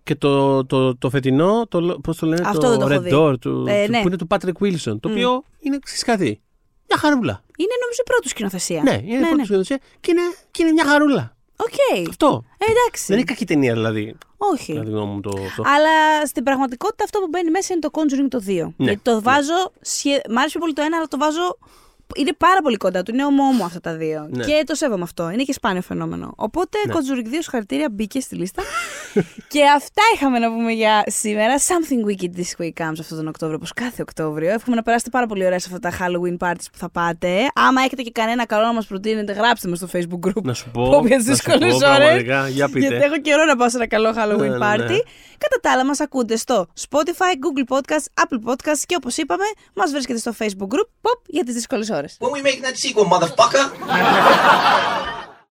Και το, το, το φετινό, το, πώς το λένε, Αυτό το δεν το έχω Red δει. Door, του, Ε, του- ναι. που είναι του Patrick Wilson, το οποίο είναι ξυσκαθή. Μια χαρούλα. Είναι νομίζω η πρώτη σκηνοθεσία. Ναι, είναι ναι, πρώτη ναι. σκηνοθεσία και είναι, και είναι μια χαρούλα. Οκ. Αυτό. Ε, εντάξει. Δεν είναι κακή ταινία δηλαδή. Όχι. Κατά τη γνώμη μου το αυτό. Αλλά στην πραγματικότητα αυτό που μπαίνει μέσα είναι το Conjuring το 2. Ναι, Γιατί το ναι. βάζω. Σχε... Μ' άρεσε πιο πολύ το ένα, αλλά το βάζω. Είναι πάρα πολύ κοντά του. Είναι ομόμο αυτά τα δύο. Ναι. Και το σέβομαι αυτό. Είναι και σπάνιο φαινόμενο. Οπότε Ναι. Conjuring 2 συγχαρητήρια μπήκε στη λίστα. [LAUGHS] και αυτά είχαμε να πούμε για σήμερα. Something wicked this way comes αυτόν τον Οκτώβριο, όπως κάθε Οκτώβριο. Εύχομαι να περάσετε πάρα πολύ ωραία σε αυτά τα Halloween parties που θα πάτε. Άμα έχετε και κανένα καλό να μας προτείνετε, γράψτε με στο Facebook group. Να σου Πω πω. για τις να σου πω, δύσκολες ώρες. πραγματικά, Για πείτε. Γιατί έχω καιρό να πάω σε ένα καλό Halloween Ναι, ναι, party. ναι. Κατά τα άλλα, μας ακούτε στο Spotify, Google Podcast, Apple Podcast και όπως είπαμε, μας βρίσκεται στο Facebook group Pop για τις δύσκολες ώρες. When we making that sequel, motherfucker? [LAUGHS]